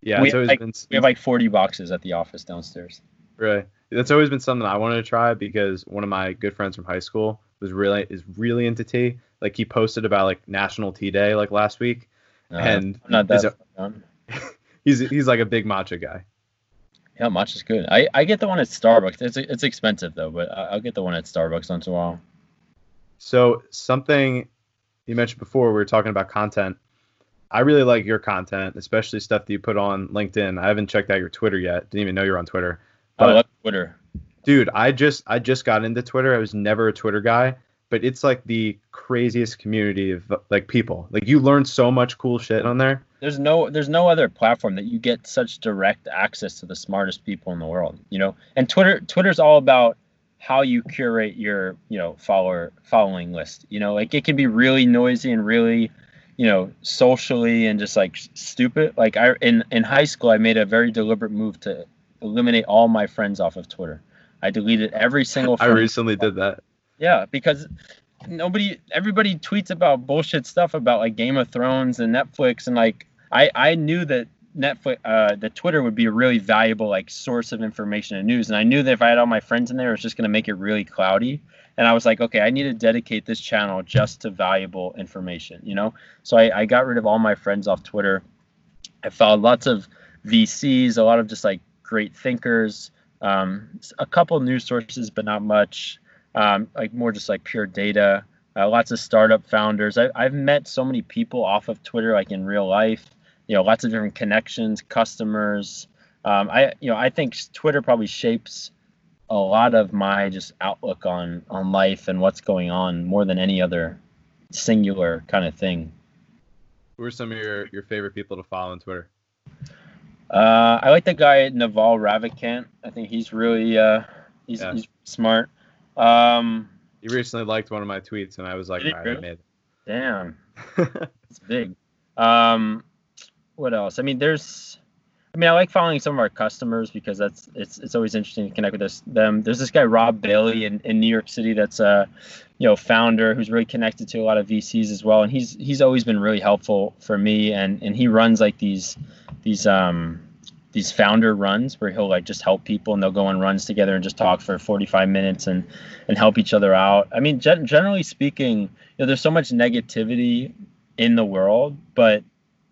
Yeah, we, have like, been... we have like 40 boxes at the office downstairs. Really, that's always been something I wanted to try because one of my good friends from high school was really is really into tea. Like he posted about like National Tea Day like last week, uh, and I'm not that. A, he's he's like a big matcha guy. Yeah, matcha's good. I, I get the one at Starbucks. It's it's expensive though, but I'll get the one at Starbucks once in a while. So something you mentioned before, we were talking about content. I really like your content, especially stuff that you put on LinkedIn. I haven't checked out your Twitter yet. Didn't even know you're on Twitter. But, I love Twitter. Dude, I just I just got into Twitter. I was never a Twitter guy, but it's like the craziest community of like people. Like you learn so much cool shit on there. There's no there's no other platform that you get such direct access to the smartest people in the world, you know. And Twitter Twitter's all about how you curate your, you know, follower following list. You know, like it can be really noisy and really, you know, socially and just like stupid. Like I in in high school I made a very deliberate move to eliminate all my friends off of Twitter. I deleted every single I recently did that. Yeah, because nobody everybody tweets about bullshit stuff about like Game of Thrones and Netflix and like I I knew that Netflix uh the Twitter would be a really valuable like source of information and news and I knew that if I had all my friends in there it was just going to make it really cloudy and I was like okay I need to dedicate this channel just to valuable information you know so I, I got rid of all my friends off Twitter I followed lots of VCs a lot of just like great thinkers Um, a couple news sources, but not much. Um, like more just like pure data. Uh, lots of startup founders. I, I've met so many people off of Twitter, like in real life. You know, lots of different connections, customers. Um, I you know I think Twitter probably shapes a lot of my just outlook on on life and what's going on more than any other singular kind of thing. Who are some of your, your favorite people to follow on Twitter? Uh, I like the guy Naval Ravikant. I think he's really uh, he's, yeah. he's smart. Um, he recently liked one of my tweets, and I was like, all right, really? I made it. Damn, it's big. Um, what else? I mean, there's I mean, I like following some of our customers because that's it's it's always interesting to connect with this, them. There's this guy Rob Bailey in, in New York City that's a you know founder who's really connected to a lot of VCs as well, and he's he's always been really helpful for me. And and he runs like these these um these founder runs where he'll like just help people and they'll go on runs together and just talk for 45 minutes and and help each other out. I mean, gen- generally speaking, you know, there's so much negativity in the world, but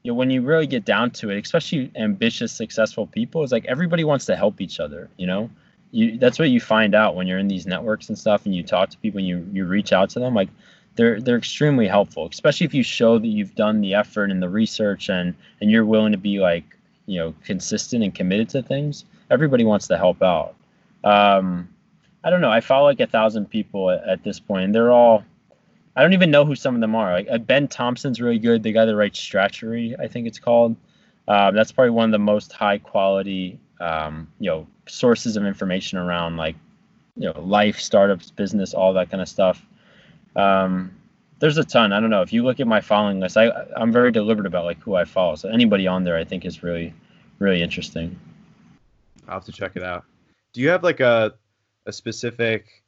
you know, when you really get down to it, especially ambitious, successful people, it's like everybody wants to help each other. You know, you that's what you find out when you're in these networks and stuff, and you talk to people and you you reach out to them. Like they're they're extremely helpful, especially if you show that you've done the effort and the research and and you're willing to be like you know consistent and committed to things. Everybody wants to help out. Um, I don't know. I follow like a thousand people at, at this point, and they're all I don't even know who some of them are. Like uh, Ben Thompson's really good. The guy that writes Stratechery, I think it's called. Um, that's probably one of the most high quality, um, you know, sources of information around like, you know, life, startups, business, all that kind of stuff. Um, there's a ton. I don't know. If you look at my following list, I I'm very deliberate about like who I follow. So anybody on there, I think is really, really interesting. I'll have to check it out. Do you have like a a specific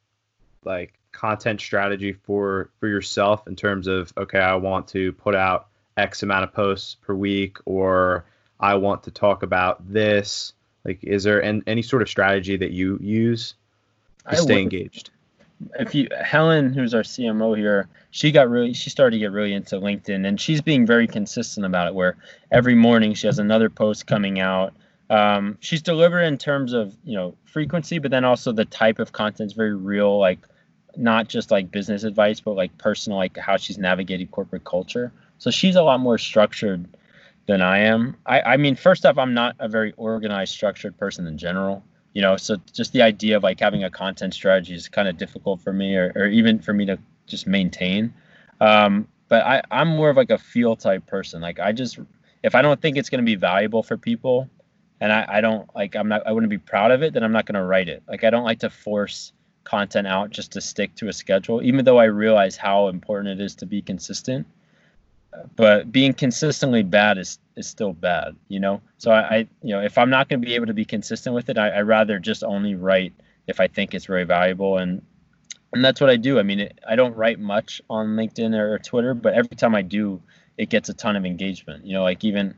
like content strategy for for yourself in terms of okay, I want to put out X amount of posts per week, or I want to talk about this. Like, is there an, any sort of strategy that you use to I stay would, engaged? If you Helen, who's our CMO here, she got really she started to get really into LinkedIn, and she's being very consistent about it. Where every morning she has another post coming out. Um, she's delivered in terms of you know frequency, but then also the type of content is very real, like not just like business advice, but like personal, like how she's navigated corporate culture. So she's a lot more structured than I am. I, I mean, first off, I'm not a very organized, structured person in general. You know, so just the idea of like having a content strategy is kind of difficult for me, or, or even for me to just maintain. Um, but I, I'm more of like a feel type person. Like I just, if I don't think it's going to be valuable for people, and I, I don't like, I'm not, I wouldn't be proud of it, then I'm not going to write it. Like I don't like to force content out just to stick to a schedule, even though I realize how important it is to be consistent. But being consistently bad is is still bad, you know. So I, I you know, if I'm not going to be able to be consistent with it, I, I rather just only write if I think it's very valuable, and and that's what I do. I mean, it, I don't write much on LinkedIn or Twitter, but every time I do, it gets a ton of engagement. You know, like even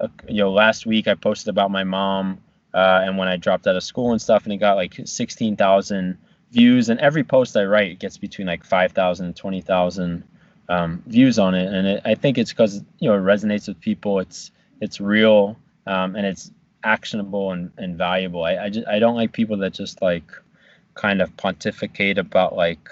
uh, you know, last week I posted about my mom uh, and when I dropped out of school and stuff, and it got like 16,000 views and every post i write gets between like 5000 and 20000 um, views on it. And it, i think it's because you know it resonates with people. It's it's real um, and it's actionable and, and valuable. I, I, just, I don't like people that just like kind of pontificate about like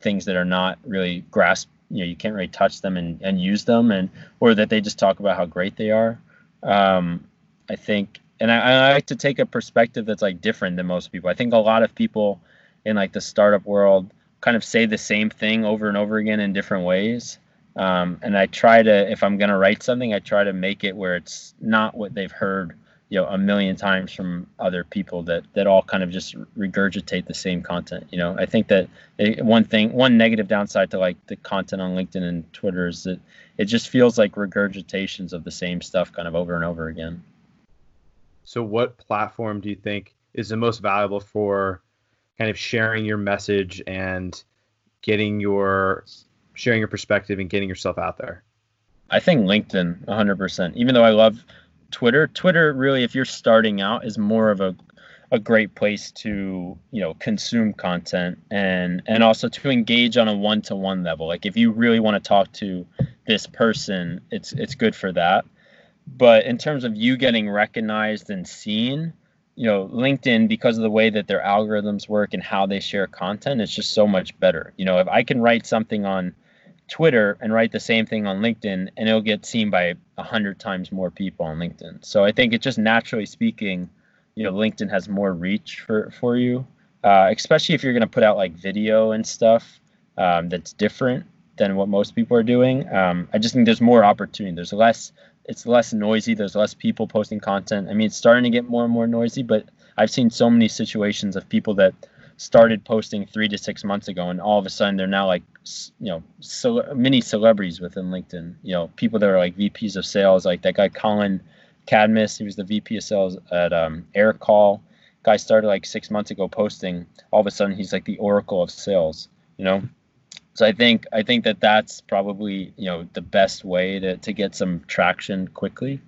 things that are not really grasp you know you can't really touch them and, and use them and or that they just talk about how great they are. Um, i think and I, I like to take a perspective that's like different than most people. I think a lot of people in like the startup world kind of say the same thing over and over again in different ways. Um, and I try to, if I'm going to write something, I try to make it where it's not what they've heard, you know, a million times from other people that that all kind of just regurgitate the same content. You know, I think that it, one thing, one negative downside to like the content on LinkedIn and Twitter is that it just feels like regurgitations of the same stuff kind of over and over again. So, what platform do you think is the most valuable for kind of sharing your message and getting your sharing your perspective and getting yourself out there? I think LinkedIn 100%. Even though I love Twitter, Twitter really if you're starting out is more of a a great place to, you know, consume content and and also to engage on a one-to-one level. Like if you really want to talk to this person, it's it's good for that. But in terms of you getting recognized and seen, you know, LinkedIn, because of the way that their algorithms work and how they share content, it's just so much better. You know, if I can write something on Twitter and write the same thing on LinkedIn, and it'll get seen by a hundred times more people on LinkedIn. So I think it's just naturally speaking, you know, LinkedIn has more reach for for you, uh, especially if you're going to put out like video and stuff um, that's different than what most people are doing. Um, I just think there's more opportunity. There's less. It's less noisy. There's less people posting content. I mean, it's starting to get more and more noisy, but I've seen so many situations of people that started posting three to six months ago, and all of a sudden they're now like you know cele- mini celebrities within LinkedIn. You know, people that are like VPs of sales, like that guy Colin Cadmus. He was the VP of sales at um, Aircall. Guy started like six months ago posting. All of a sudden, he's like the oracle of sales. You know, so I think I think that that's probably you know the best way to to get some traction quickly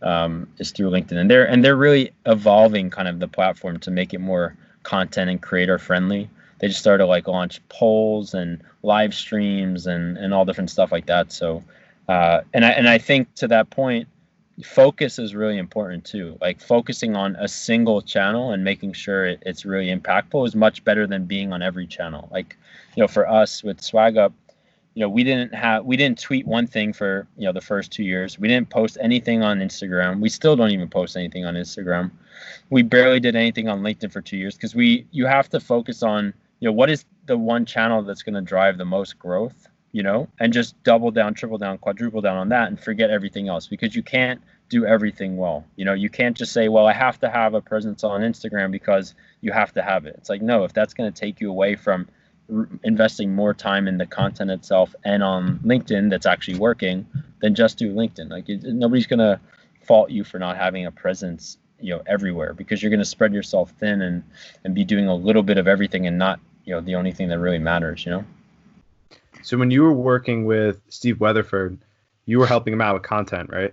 um, is through LinkedIn, and they're and they're really evolving kind of the platform to make it more content and creator friendly. They just started like launch polls and live streams and and all different stuff like that. So, uh, and I and I think to that point, focus is really important too. Like focusing on a single channel and making sure it, it's really impactful is much better than being on every channel. Like, you know, for us with SwagUp, you know, we didn't have we didn't tweet one thing for you know the first two years. We didn't post anything on Instagram. We still don't even post anything on Instagram. We barely did anything on LinkedIn for two years because we you have to focus on you know what is the one channel that's going to drive the most growth, you know, and just double down, triple down, quadruple down on that, and forget everything else because you can't do everything well. You know, you can't just say, well, I have to have a presence on Instagram because you have to have it. It's like no, if that's going to take you away from investing more time in the content itself and on LinkedIn that's actually working, then just do LinkedIn. Like it, nobody's gonna fault you for not having a presence, you know, everywhere because you're gonna spread yourself thin and and be doing a little bit of everything and not, you know, the only thing that really matters. You know. So when you were working with Steve Weatherford, you were helping him out with content, right?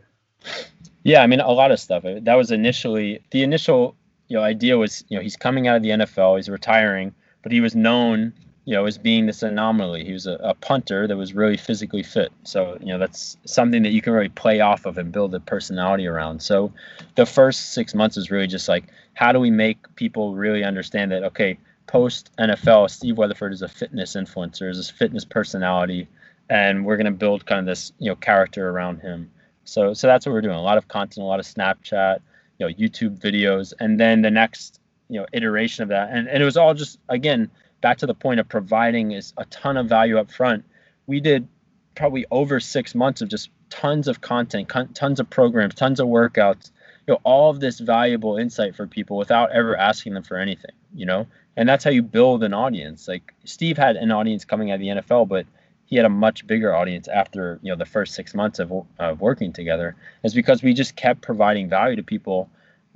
Yeah, I mean a lot of stuff. That was initially the initial you know idea was you know he's coming out of the NFL, he's retiring, but he was known you know, as being this anomaly. He was a, a, punter that was really physically fit. So, you know, that's something that you can really play off of and build a personality around. So, the first six months is really just like, how do we make people really understand that, okay, post NFL, Steve Weatherford is a fitness influencer, is a fitness personality, and we're going to build kind of this, you know, character around him. So, so that's what we're doing. A lot of content, a lot of Snapchat, you know, YouTube videos, and then the next, you know, iteration of that. And, and it was all just, again, back to the point of providing is a ton of value up front. We did probably over six months of just tons of content, tons of programs, tons of workouts, you know, all of this valuable insight for people without ever asking them for anything, you know? And that's how you build an audience. Like Steve had an audience coming out of the NFL, but he had a much bigger audience after, you know, the first six months of, of working together is because we just kept providing value to people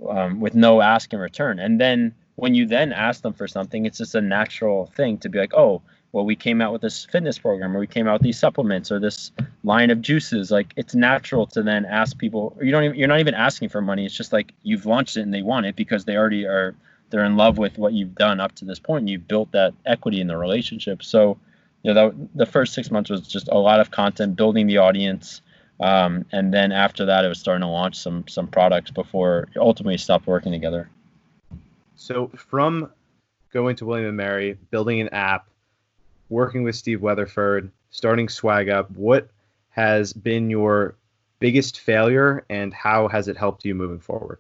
um, with no ask in return. And then when you then ask them for something, it's just a natural thing to be like, oh, well, we came out with this fitness program, or we came out with these supplements, or this line of juices. Like it's natural to then ask people. You don't even you're not even asking for money. It's just like you've launched it and they want it because they already are they're in love with what you've done up to this point. You've built that equity in the relationship. So, you know, that, the first six months was just a lot of content, building the audience, um, and then after that, it was starting to launch some some products before ultimately stopped working together. So from going to William and Mary, building an app, working with Steve Weatherford, starting SwagUp, what has been your biggest failure and how has it helped you moving forward?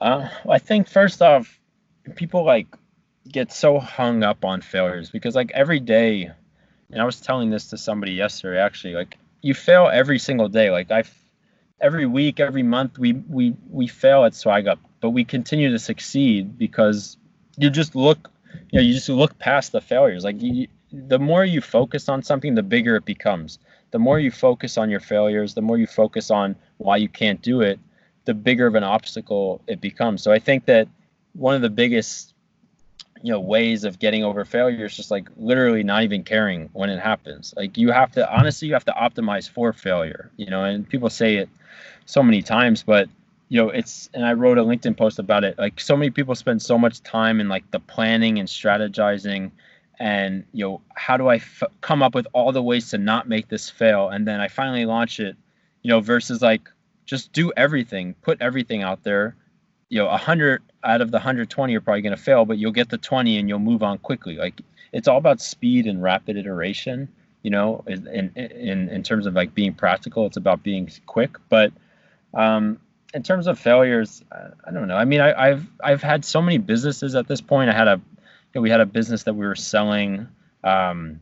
Uh, I think first off, people like get so hung up on failures because like every day, and I was telling this to somebody yesterday actually, like you fail every single day. Like I, every week, every month, we we we fail at SwagUp but we continue to succeed because you just look you know you just look past the failures like you, the more you focus on something the bigger it becomes the more you focus on your failures the more you focus on why you can't do it the bigger of an obstacle it becomes. So i think that one of the biggest you know ways of getting over failure is just like literally not even caring when it happens. Like you have to honestly you have to optimize for failure you know and people say it so many times but you know it's and i wrote a linkedin post about it. Like so many people spend so much time in like the planning and strategizing and you know how do I f- come up with all the ways to not make this fail? And then i finally launch it you know versus like just do everything put everything out there. You know 100 out of the 120 are probably going to fail but you'll get the 20 and you'll move on quickly. Like it's all about speed and rapid iteration you know in in in terms of like being practical it's about being quick. But um in terms of failures i don't know. I mean I, have i've had so many businesses at this point. I had a you know, we had a business that we were selling um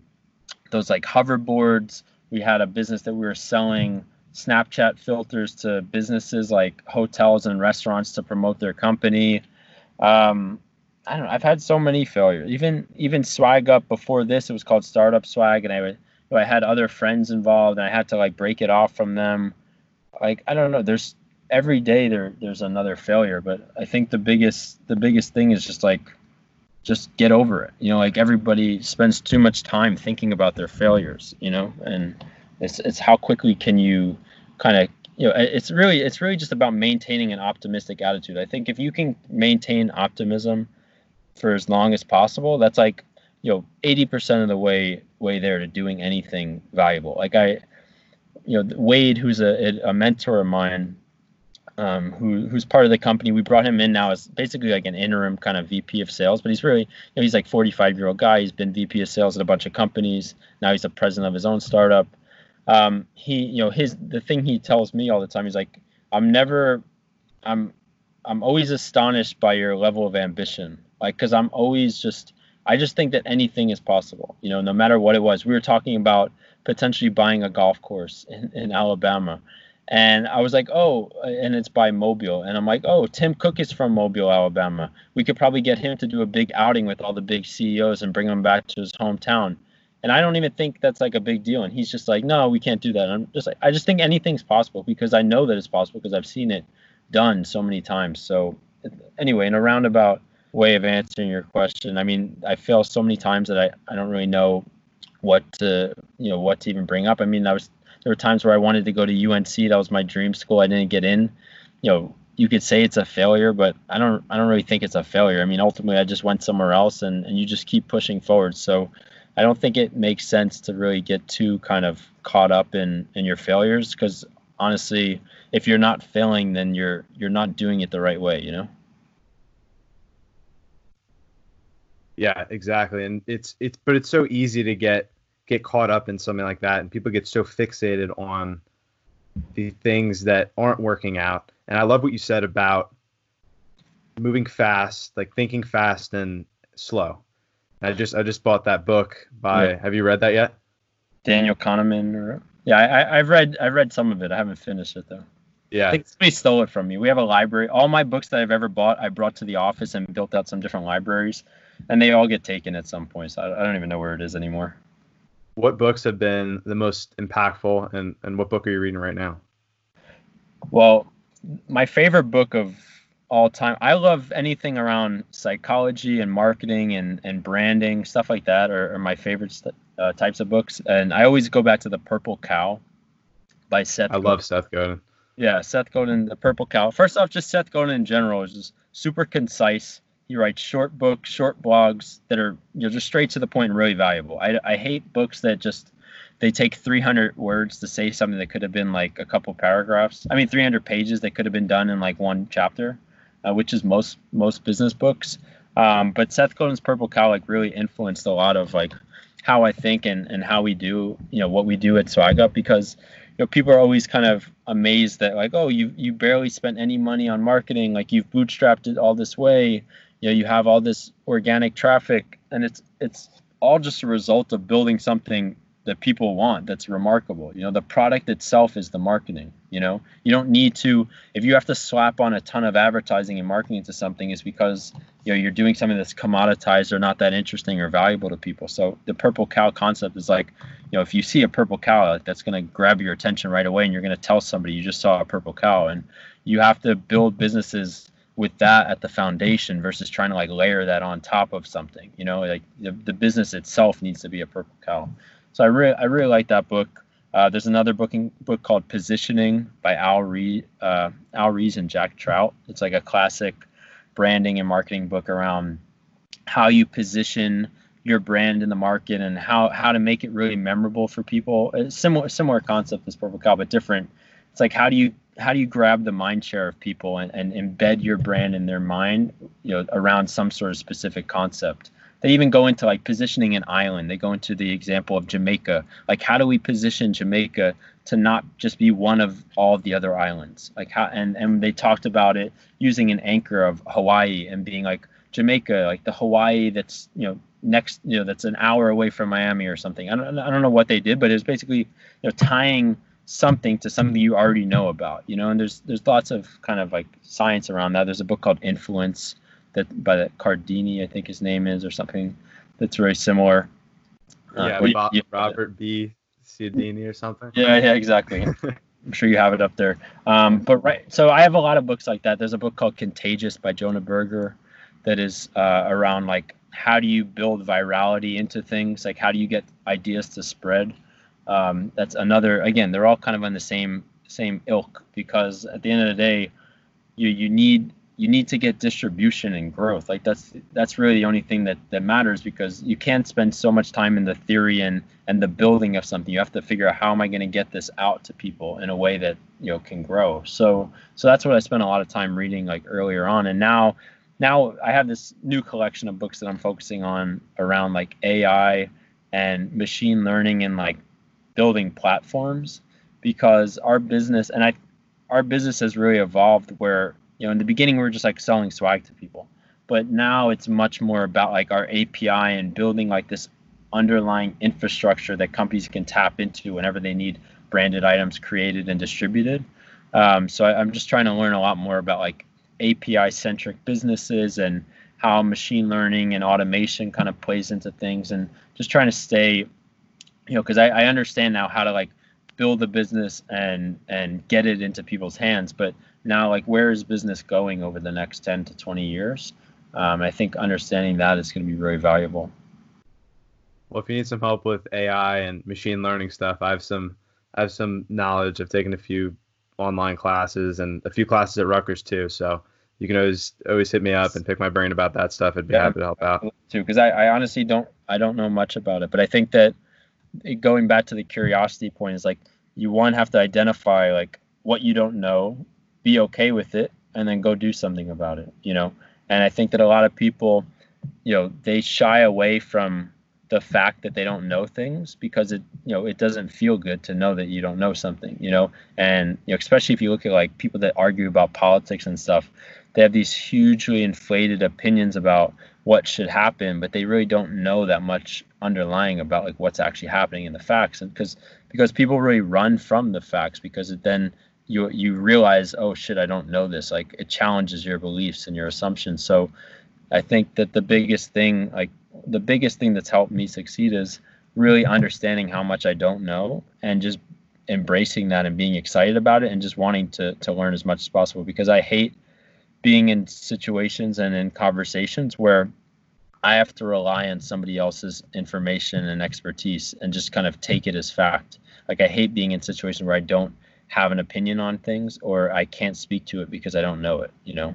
those like hoverboards. We had a business that we were selling Snapchat filters to businesses like hotels and restaurants to promote their company. Um, I don't know. I've had so many failures. Even even SwagUp before this, it was called Startup Swag, and I would, I had other friends involved, and I had to like break it off from them. Like I don't know. There's every day there there's another failure, but I think the biggest the biggest thing is just like just get over it. You know, like everybody spends too much time thinking about their failures. You know, and it's it's how quickly can you kind of you know it's really it's really just about maintaining an optimistic attitude. I think if you can maintain optimism for as long as possible, that's like you know 80% of the way way there to doing anything valuable. Like I you know Wade who's a a mentor of mine um, who who's part of the company. We brought him in now as basically like an interim kind of VP of sales, but he's really you know, he's like 45 year old guy. He's been VP of sales at a bunch of companies. Now he's the president of his own startup um, he you know his the thing he tells me all the time he's like i'm never i'm i'm always astonished by your level of ambition like because i'm always just i just think that anything is possible you know no matter what it was we were talking about potentially buying a golf course in, in alabama and i was like oh and it's by mobile and i'm like oh tim cook is from mobile alabama. We could probably get him to do a big outing with all the big ceos and bring them back to his hometown and I don't even think that's like a big deal. And he's just like, no, we can't do that. And I'm just like, I just think anything's possible because I know that it's possible because I've seen it done so many times. So anyway, in a roundabout way of answering your question, I mean, I fail so many times that I, I don't really know what to, you know, what to even bring up. I mean, I was, there were times where I wanted to go to UNC. That was my dream school. I didn't get in, you know, you could say it's a failure, but I don't, I don't really think it's a failure. I mean, ultimately I just went somewhere else and, and you just keep pushing forward. So, I don't think it makes sense to really get too kind of caught up in in your failures because honestly, if you're not failing, then you're you're not doing it the right way, you know. Yeah, exactly, and it's it's but it's so easy to get get caught up in something like that, and people get so fixated on the things that aren't working out. And I love what you said about moving fast, like thinking fast and slow I just I just bought that book by. Yeah. Have you read that yet? Daniel Kahneman. Or, yeah, I, I've read I've read some of it. I haven't finished it though. Yeah. I think somebody stole it from me. We have a library. All my books that I've ever bought, I brought to the office and built out some different libraries, and they all get taken at some point. So I, I don't even know where it is anymore. What books have been the most impactful, and and what book are you reading right now? Well, my favorite book of all time. I love anything around psychology and marketing and, and branding, stuff like that are, are my favorite st- uh, types of books. And I always go back to The Purple Cow by Seth. I Godin. love Seth Godin. Yeah, Seth Godin, The Purple Cow. First off, just Seth Godin in general is just super concise. He writes short books, short blogs that are you know just straight to the point and really valuable. I, I hate books that just they take 300 words to say something that could have been like a couple paragraphs. I mean, 300 pages that could have been done in like one chapter uh, which is most most business books. Um, but Seth Godin's Purple Cow like really influenced a lot of like how I think and, and how we do you know what we do at SwagUp because you know people are always kind of amazed that like oh you you barely spent any money on marketing like you've bootstrapped it all this way you know you have all this organic traffic and it's it's all just a result of building something that people want that's remarkable. You know the product itself is the marketing you know? You don't need to if you have to slap on a ton of advertising and marketing to something is because you know you're doing something that's commoditized or not that interesting or valuable to people. So the purple cow concept is like you know if you see a purple cow that's going to grab your attention right away and you're going to tell somebody you just saw a purple cow. And you have to build businesses with that at the foundation versus trying to like layer that on top of something you know? Like the, the business itself needs to be a purple cow so I really I really like that book. Uh, there's another booking book called Positioning by Al Ries, uh, Al Ries and Jack Trout. It's like a classic branding and marketing book around how you position your brand in the market and how how to make it really memorable for people. A similar similar concept as Purple Cow, but different. It's like how do you how do you grab the mind share of people and, and embed your brand in their mind you know around some sort of specific concept they even go into like positioning an island. They go into the example of jamaica. Like how do we position jamaica to not just be one of all of the other islands? Like how and and they talked about it using an anchor of hawaii and being like jamaica like the hawaii that's you know next you know that's an hour away from miami or something. I don't, I don't know what they did but it was basically you know tying something to something you already know about you know? And there's there's lots of kind of like science around that. There's a book called influence that by that Cardini, I think his name is, or something that's very similar. Uh, yeah, uh, Bob, Robert B. Cialdini or something. Yeah, yeah, exactly. I'm sure you have it up there. Um, but right, so I have a lot of books like that. There's a book called Contagious by Jonah Berger that is uh, around like how do you build virality into things, like how do you get ideas to spread. Um, that's another. Again, they're all kind of on the same same ilk because at the end of the day, you you need you need to get distribution and growth. Like that's that's really the only thing that that matters because you can't spend so much time in the theory and and the building of something. You have to figure out how am i going to get this out to people in a way that you know can grow. So so that's what i spent a lot of time reading like earlier on. And now now i have this new collection of books that i'm focusing on around like ai and machine learning and like building platforms because our business and i our business has really evolved where you know in the beginning we were just like selling swag to people. But now it's much more about like our api and building like this underlying infrastructure that companies can tap into whenever they need branded items created and distributed. Um, so I, i'm just trying to learn a lot more about like api centric businesses and how machine learning and automation kind of plays into things and just trying to stay you know because I, I understand now how to like build a business and and get it into people's hands. But now like where is business going over the next 10 to 20 years? Um, i think understanding that is going to be very valuable. Well if you need some help with ai and machine learning stuff i have some i have some knowledge. I've taken a few online classes and a few classes at rutgers too so you can always always hit me up and pick my brain about that stuff. I'd be yeah, happy to help out. too because I, I honestly don't i don't know much about it but i think that going back to the curiosity point is like you one have to identify like what you don't know be okay with it and then go do something about it you know? And i think that a lot of people you know they shy away from the fact that they don't know things because it you know it doesn't feel good to know that you don't know something you know? And you know especially if you look at like people that argue about politics and stuff they have these hugely inflated opinions about what should happen but they really don't know that much underlying about like what's actually happening in the facts. And because because people really run from the facts because it then you you realize oh shit i don't know this. Like it challenges your beliefs and your assumptions. So i think that the biggest thing like the biggest thing that's helped me succeed is really understanding how much i don't know and just embracing that and being excited about it and just wanting to to learn as much as possible. Because i hate being in situations and in conversations where I have to rely on somebody else's information and expertise and just kind of take it as fact. Like I hate being in situations where I don't have an opinion on things or I can't speak to it because I don't know it, you know?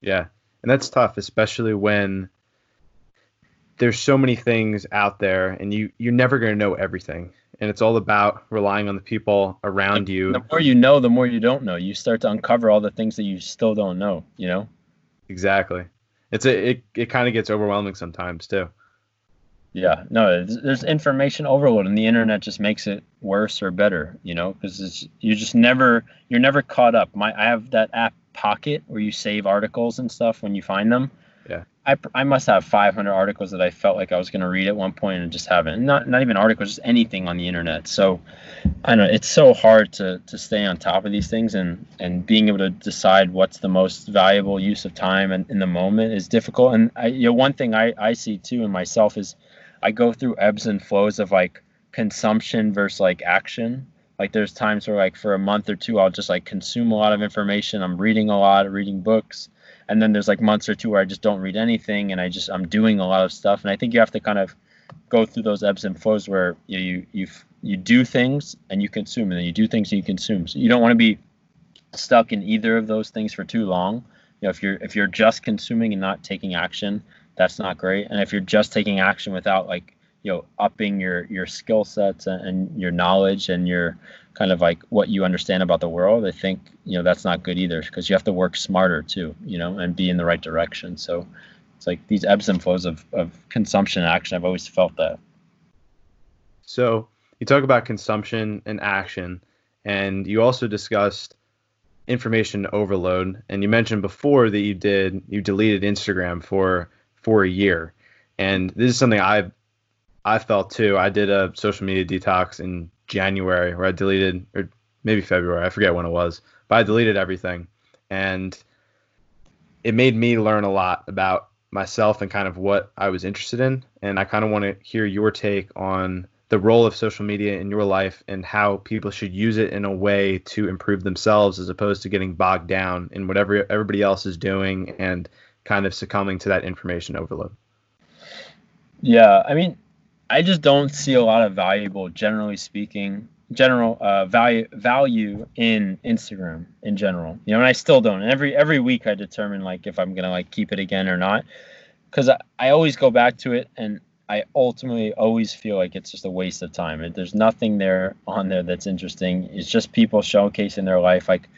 Yeah. And that's tough, especially when there's so many things out there and you you're never going to know everything. And it's all about relying on the people around you. The more you know, the more you don't know. You start to uncover all the things that you still don't know, you know? Exactly. It's a it, it kind of gets overwhelming sometimes too. Yeah, no, there's information overload, and the internet just makes it worse or better, you know, because it's you just never you're never caught up. My I have that app Pocket where you save articles and stuff when you find them. Yeah. I, I must have 500 articles that I felt like I was going to read at one point and just haven't. Not not even articles, just anything on the internet. So I don't know it's so hard to to stay on top of these things and and being able to decide what's the most valuable use of time and in the moment is difficult. And I, you know, one thing I I see too in myself is I go through ebbs and flows of like consumption versus like action. Like there's times where like for a month or two I'll just like consume a lot of information. I'm reading a lot, reading books, and then there's like months or two where I just don't read anything and I just I'm doing a lot of stuff. And I think you have to kind of go through those ebbs and flows where you you you you do things and you consume, and then you do things and you consume. So you don't want to be stuck in either of those things for too long. You know, if you're if you're just consuming and not taking action, that's not great. And if you're just taking action without like you know upping your your skill sets and, and your knowledge and your kind of like what you understand about the world i think you know that's not good either because you have to work smarter too you know and be in the right direction so it's like these ebbs and flows of, of consumption and action i've always felt that so you talk about consumption and action and you also discussed information overload and you mentioned before that you did you deleted instagram for for a year. And this is something i i felt too. I did a social media detox in january where i deleted or maybe february i forget when it was but i deleted everything. And it made me learn a lot about myself and kind of what i was interested in. And i kind of want to hear your take on the role of social media in your life and how people should use it in a way to improve themselves as opposed to getting bogged down in whatever everybody else is doing and kind of succumbing to that information overload. Yeah, I mean, I just don't see a lot of valuable, generally speaking, general uh, value value in Instagram in general. You know, and I still don't. And every every week I determine like if I'm gonna like keep it again or not, because I, I always go back to it and I ultimately always feel like it's just a waste of time. There's nothing there on there that's interesting. It's just people showcasing their life. Like,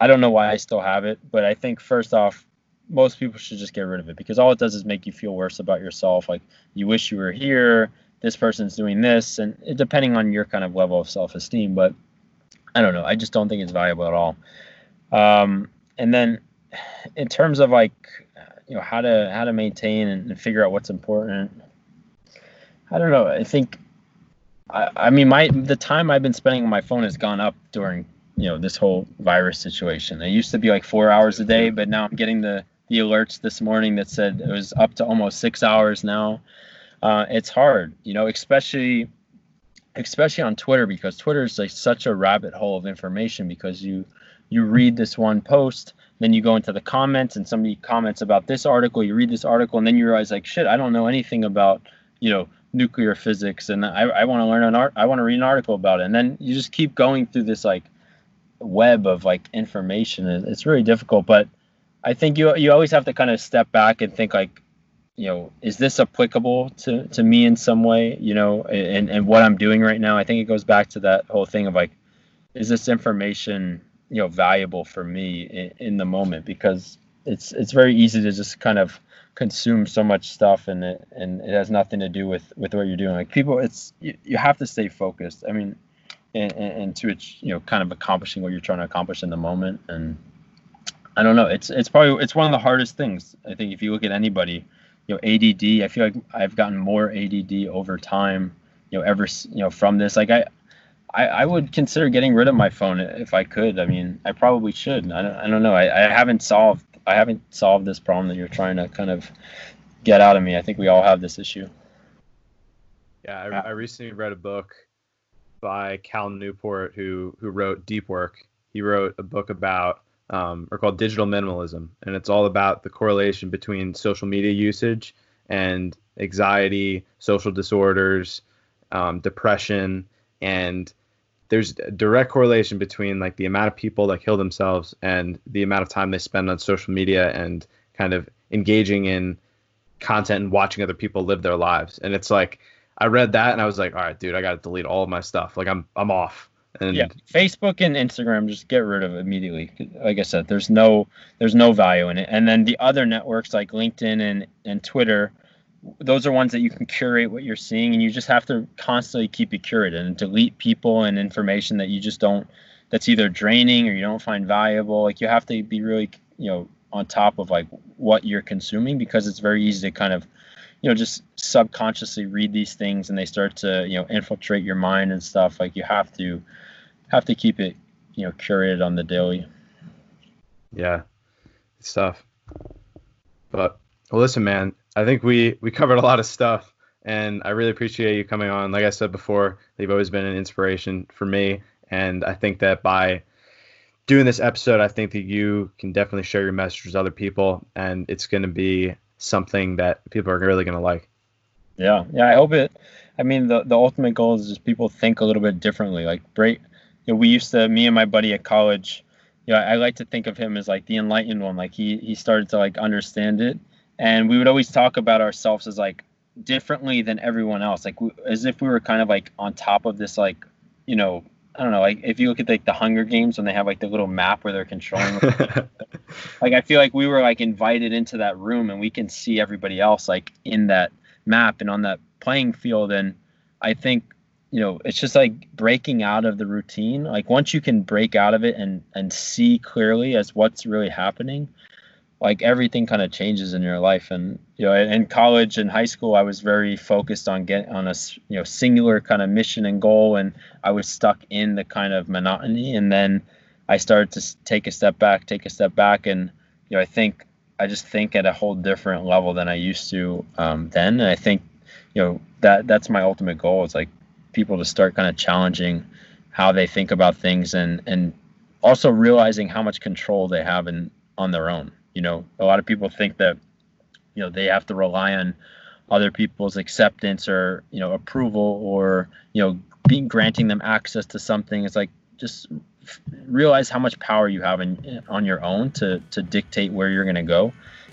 I don't know why I still have it, but I think first off, most people should just get rid of it because all it does is make you feel worse about yourself. Like, you wish you were here. This person's doing this, and it, depending on your kind of level of self-esteem. But I don't know. I just don't think it's valuable at all. Um, and then, in terms of like, you know, how to how to maintain and figure out what's important I don't know. I think, I, I mean, my the time I've been spending on my phone has gone up during you know this whole virus situation. It used to be like four hours a day, but now I'm getting the the alerts this morning that said it was up to almost six hours now. Uh, it's hard, you know, especially especially on Twitter because Twitter is like such a rabbit hole of information because you you read this one post, then you go into the comments and somebody comments about this article, you read this article, and then you realize like shit, I don't know anything about you know nuclear physics and I, I want to learn an art I want to read an article about it and then you just keep going through this like web of like information it's really difficult but I think you you always have to kind of step back and think like you know is this applicable to to me in some way you know and and what I'm doing right now? I think it goes back to that whole thing of like is this information you know valuable for me in, in the moment? Because it's it's very easy to just kind of consume so much stuff and it and it has nothing to do with with what you're doing. Like people it's you, you have to stay focused. I mean and, and to it's you know kind of accomplishing what you're trying to accomplish in the moment and i don't know it's it's probably it's one of the hardest things i think if you look at anybody you know add i feel like i've gotten more add over time you know ever you know from this like i I, I would consider getting rid of my phone if I could. I mean, I probably should. I don't, I don't know. I, I haven't solved I haven't solved this problem that you're trying to kind of get out of me. I think we all have this issue. Yeah, I, I recently read a book by Cal Newport who who wrote Deep Work. He wrote a book about um, or called Digital Minimalism, and it's all about the correlation between social media usage and anxiety, social disorders, um, depression, and there's a direct correlation between like the amount of people that kill themselves and the amount of time they spend on social media and kind of engaging in content and watching other people live their lives. And it's like I read that and I was like, all right, dude, I got to delete all of my stuff. Like I'm I'm off. And yeah, Facebook and Instagram just get rid of immediately. Like I said, there's no there's no value in it. And then the other networks like LinkedIn and and Twitter those are ones that you can curate what you're seeing and you just have to constantly keep it curated and delete people and information that you just don't that's either draining or you don't find valuable like you have to be really you know on top of like what you're consuming because it's very easy to kind of you know just subconsciously read these things and they start to you know infiltrate your mind and stuff like you have to have to keep it you know curated on the daily yeah it's tough. but well listen man I think we we covered a lot of stuff, and I really appreciate you coming on. Like I said before, you've always been an inspiration for me, and I think that by doing this episode, I think that you can definitely share your message with other people, and it's going to be something that people are really going to like. Yeah, yeah, I hope it. I mean, the the ultimate goal is just people think a little bit differently. Like, break. You know, we used to, me and my buddy at college. You know, I like to think of him as like the enlightened one. Like he he started to like understand it and we would always talk about ourselves as like differently than everyone else like we, as if we were kind of like on top of this like you know I don't know, like if you look at like the Hunger Games when they have like the little map where they're controlling, like I feel like we were like invited into that room and we can see everybody else like in that map and on that playing field. And I think you know it's just like breaking out of the routine. Like once you can break out of it and and see clearly as what's really happening, like everything kind of changes in your life. And you know in college and high school i was very focused on getting on a you know singular kind of mission and goal and i was stuck in the kind of monotony. And then i started to take a step back take a step back. And you know i think i just think at a whole different level than i used to um, then. And i think you know that that's my ultimate goal. Is like people to start kind of challenging how they think about things and and also realizing how much control they have in on their own you know, a lot of people think that, you know, they have to rely on other people's acceptance or, you know, approval or, you know, being granting them access to something. It's like just realize how much power you have in, on your own to to dictate where you're going to go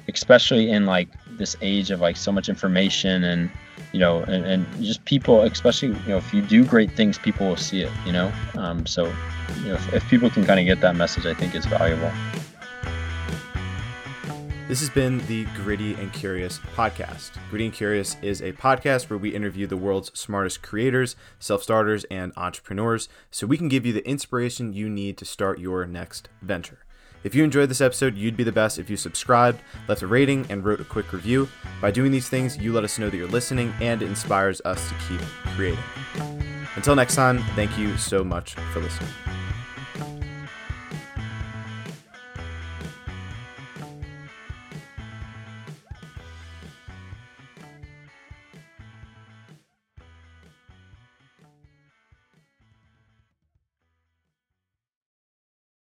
especially in like this age of like so much information and you know and, and just people especially you know if you do great things people will see it you know um, so you know if, if people can kind of get that message i think it's valuable this has been the Gritty and Curious podcast. Gritty and Curious is a podcast where we interview the world's smartest creators, self starters, and entrepreneurs so we can give you the inspiration you need to start your next venture. If you enjoyed this episode, you'd be the best if you subscribed, left a rating, and wrote a quick review. By doing these things, you let us know that you're listening and it inspires us to keep creating. Until next time, thank you so much for listening.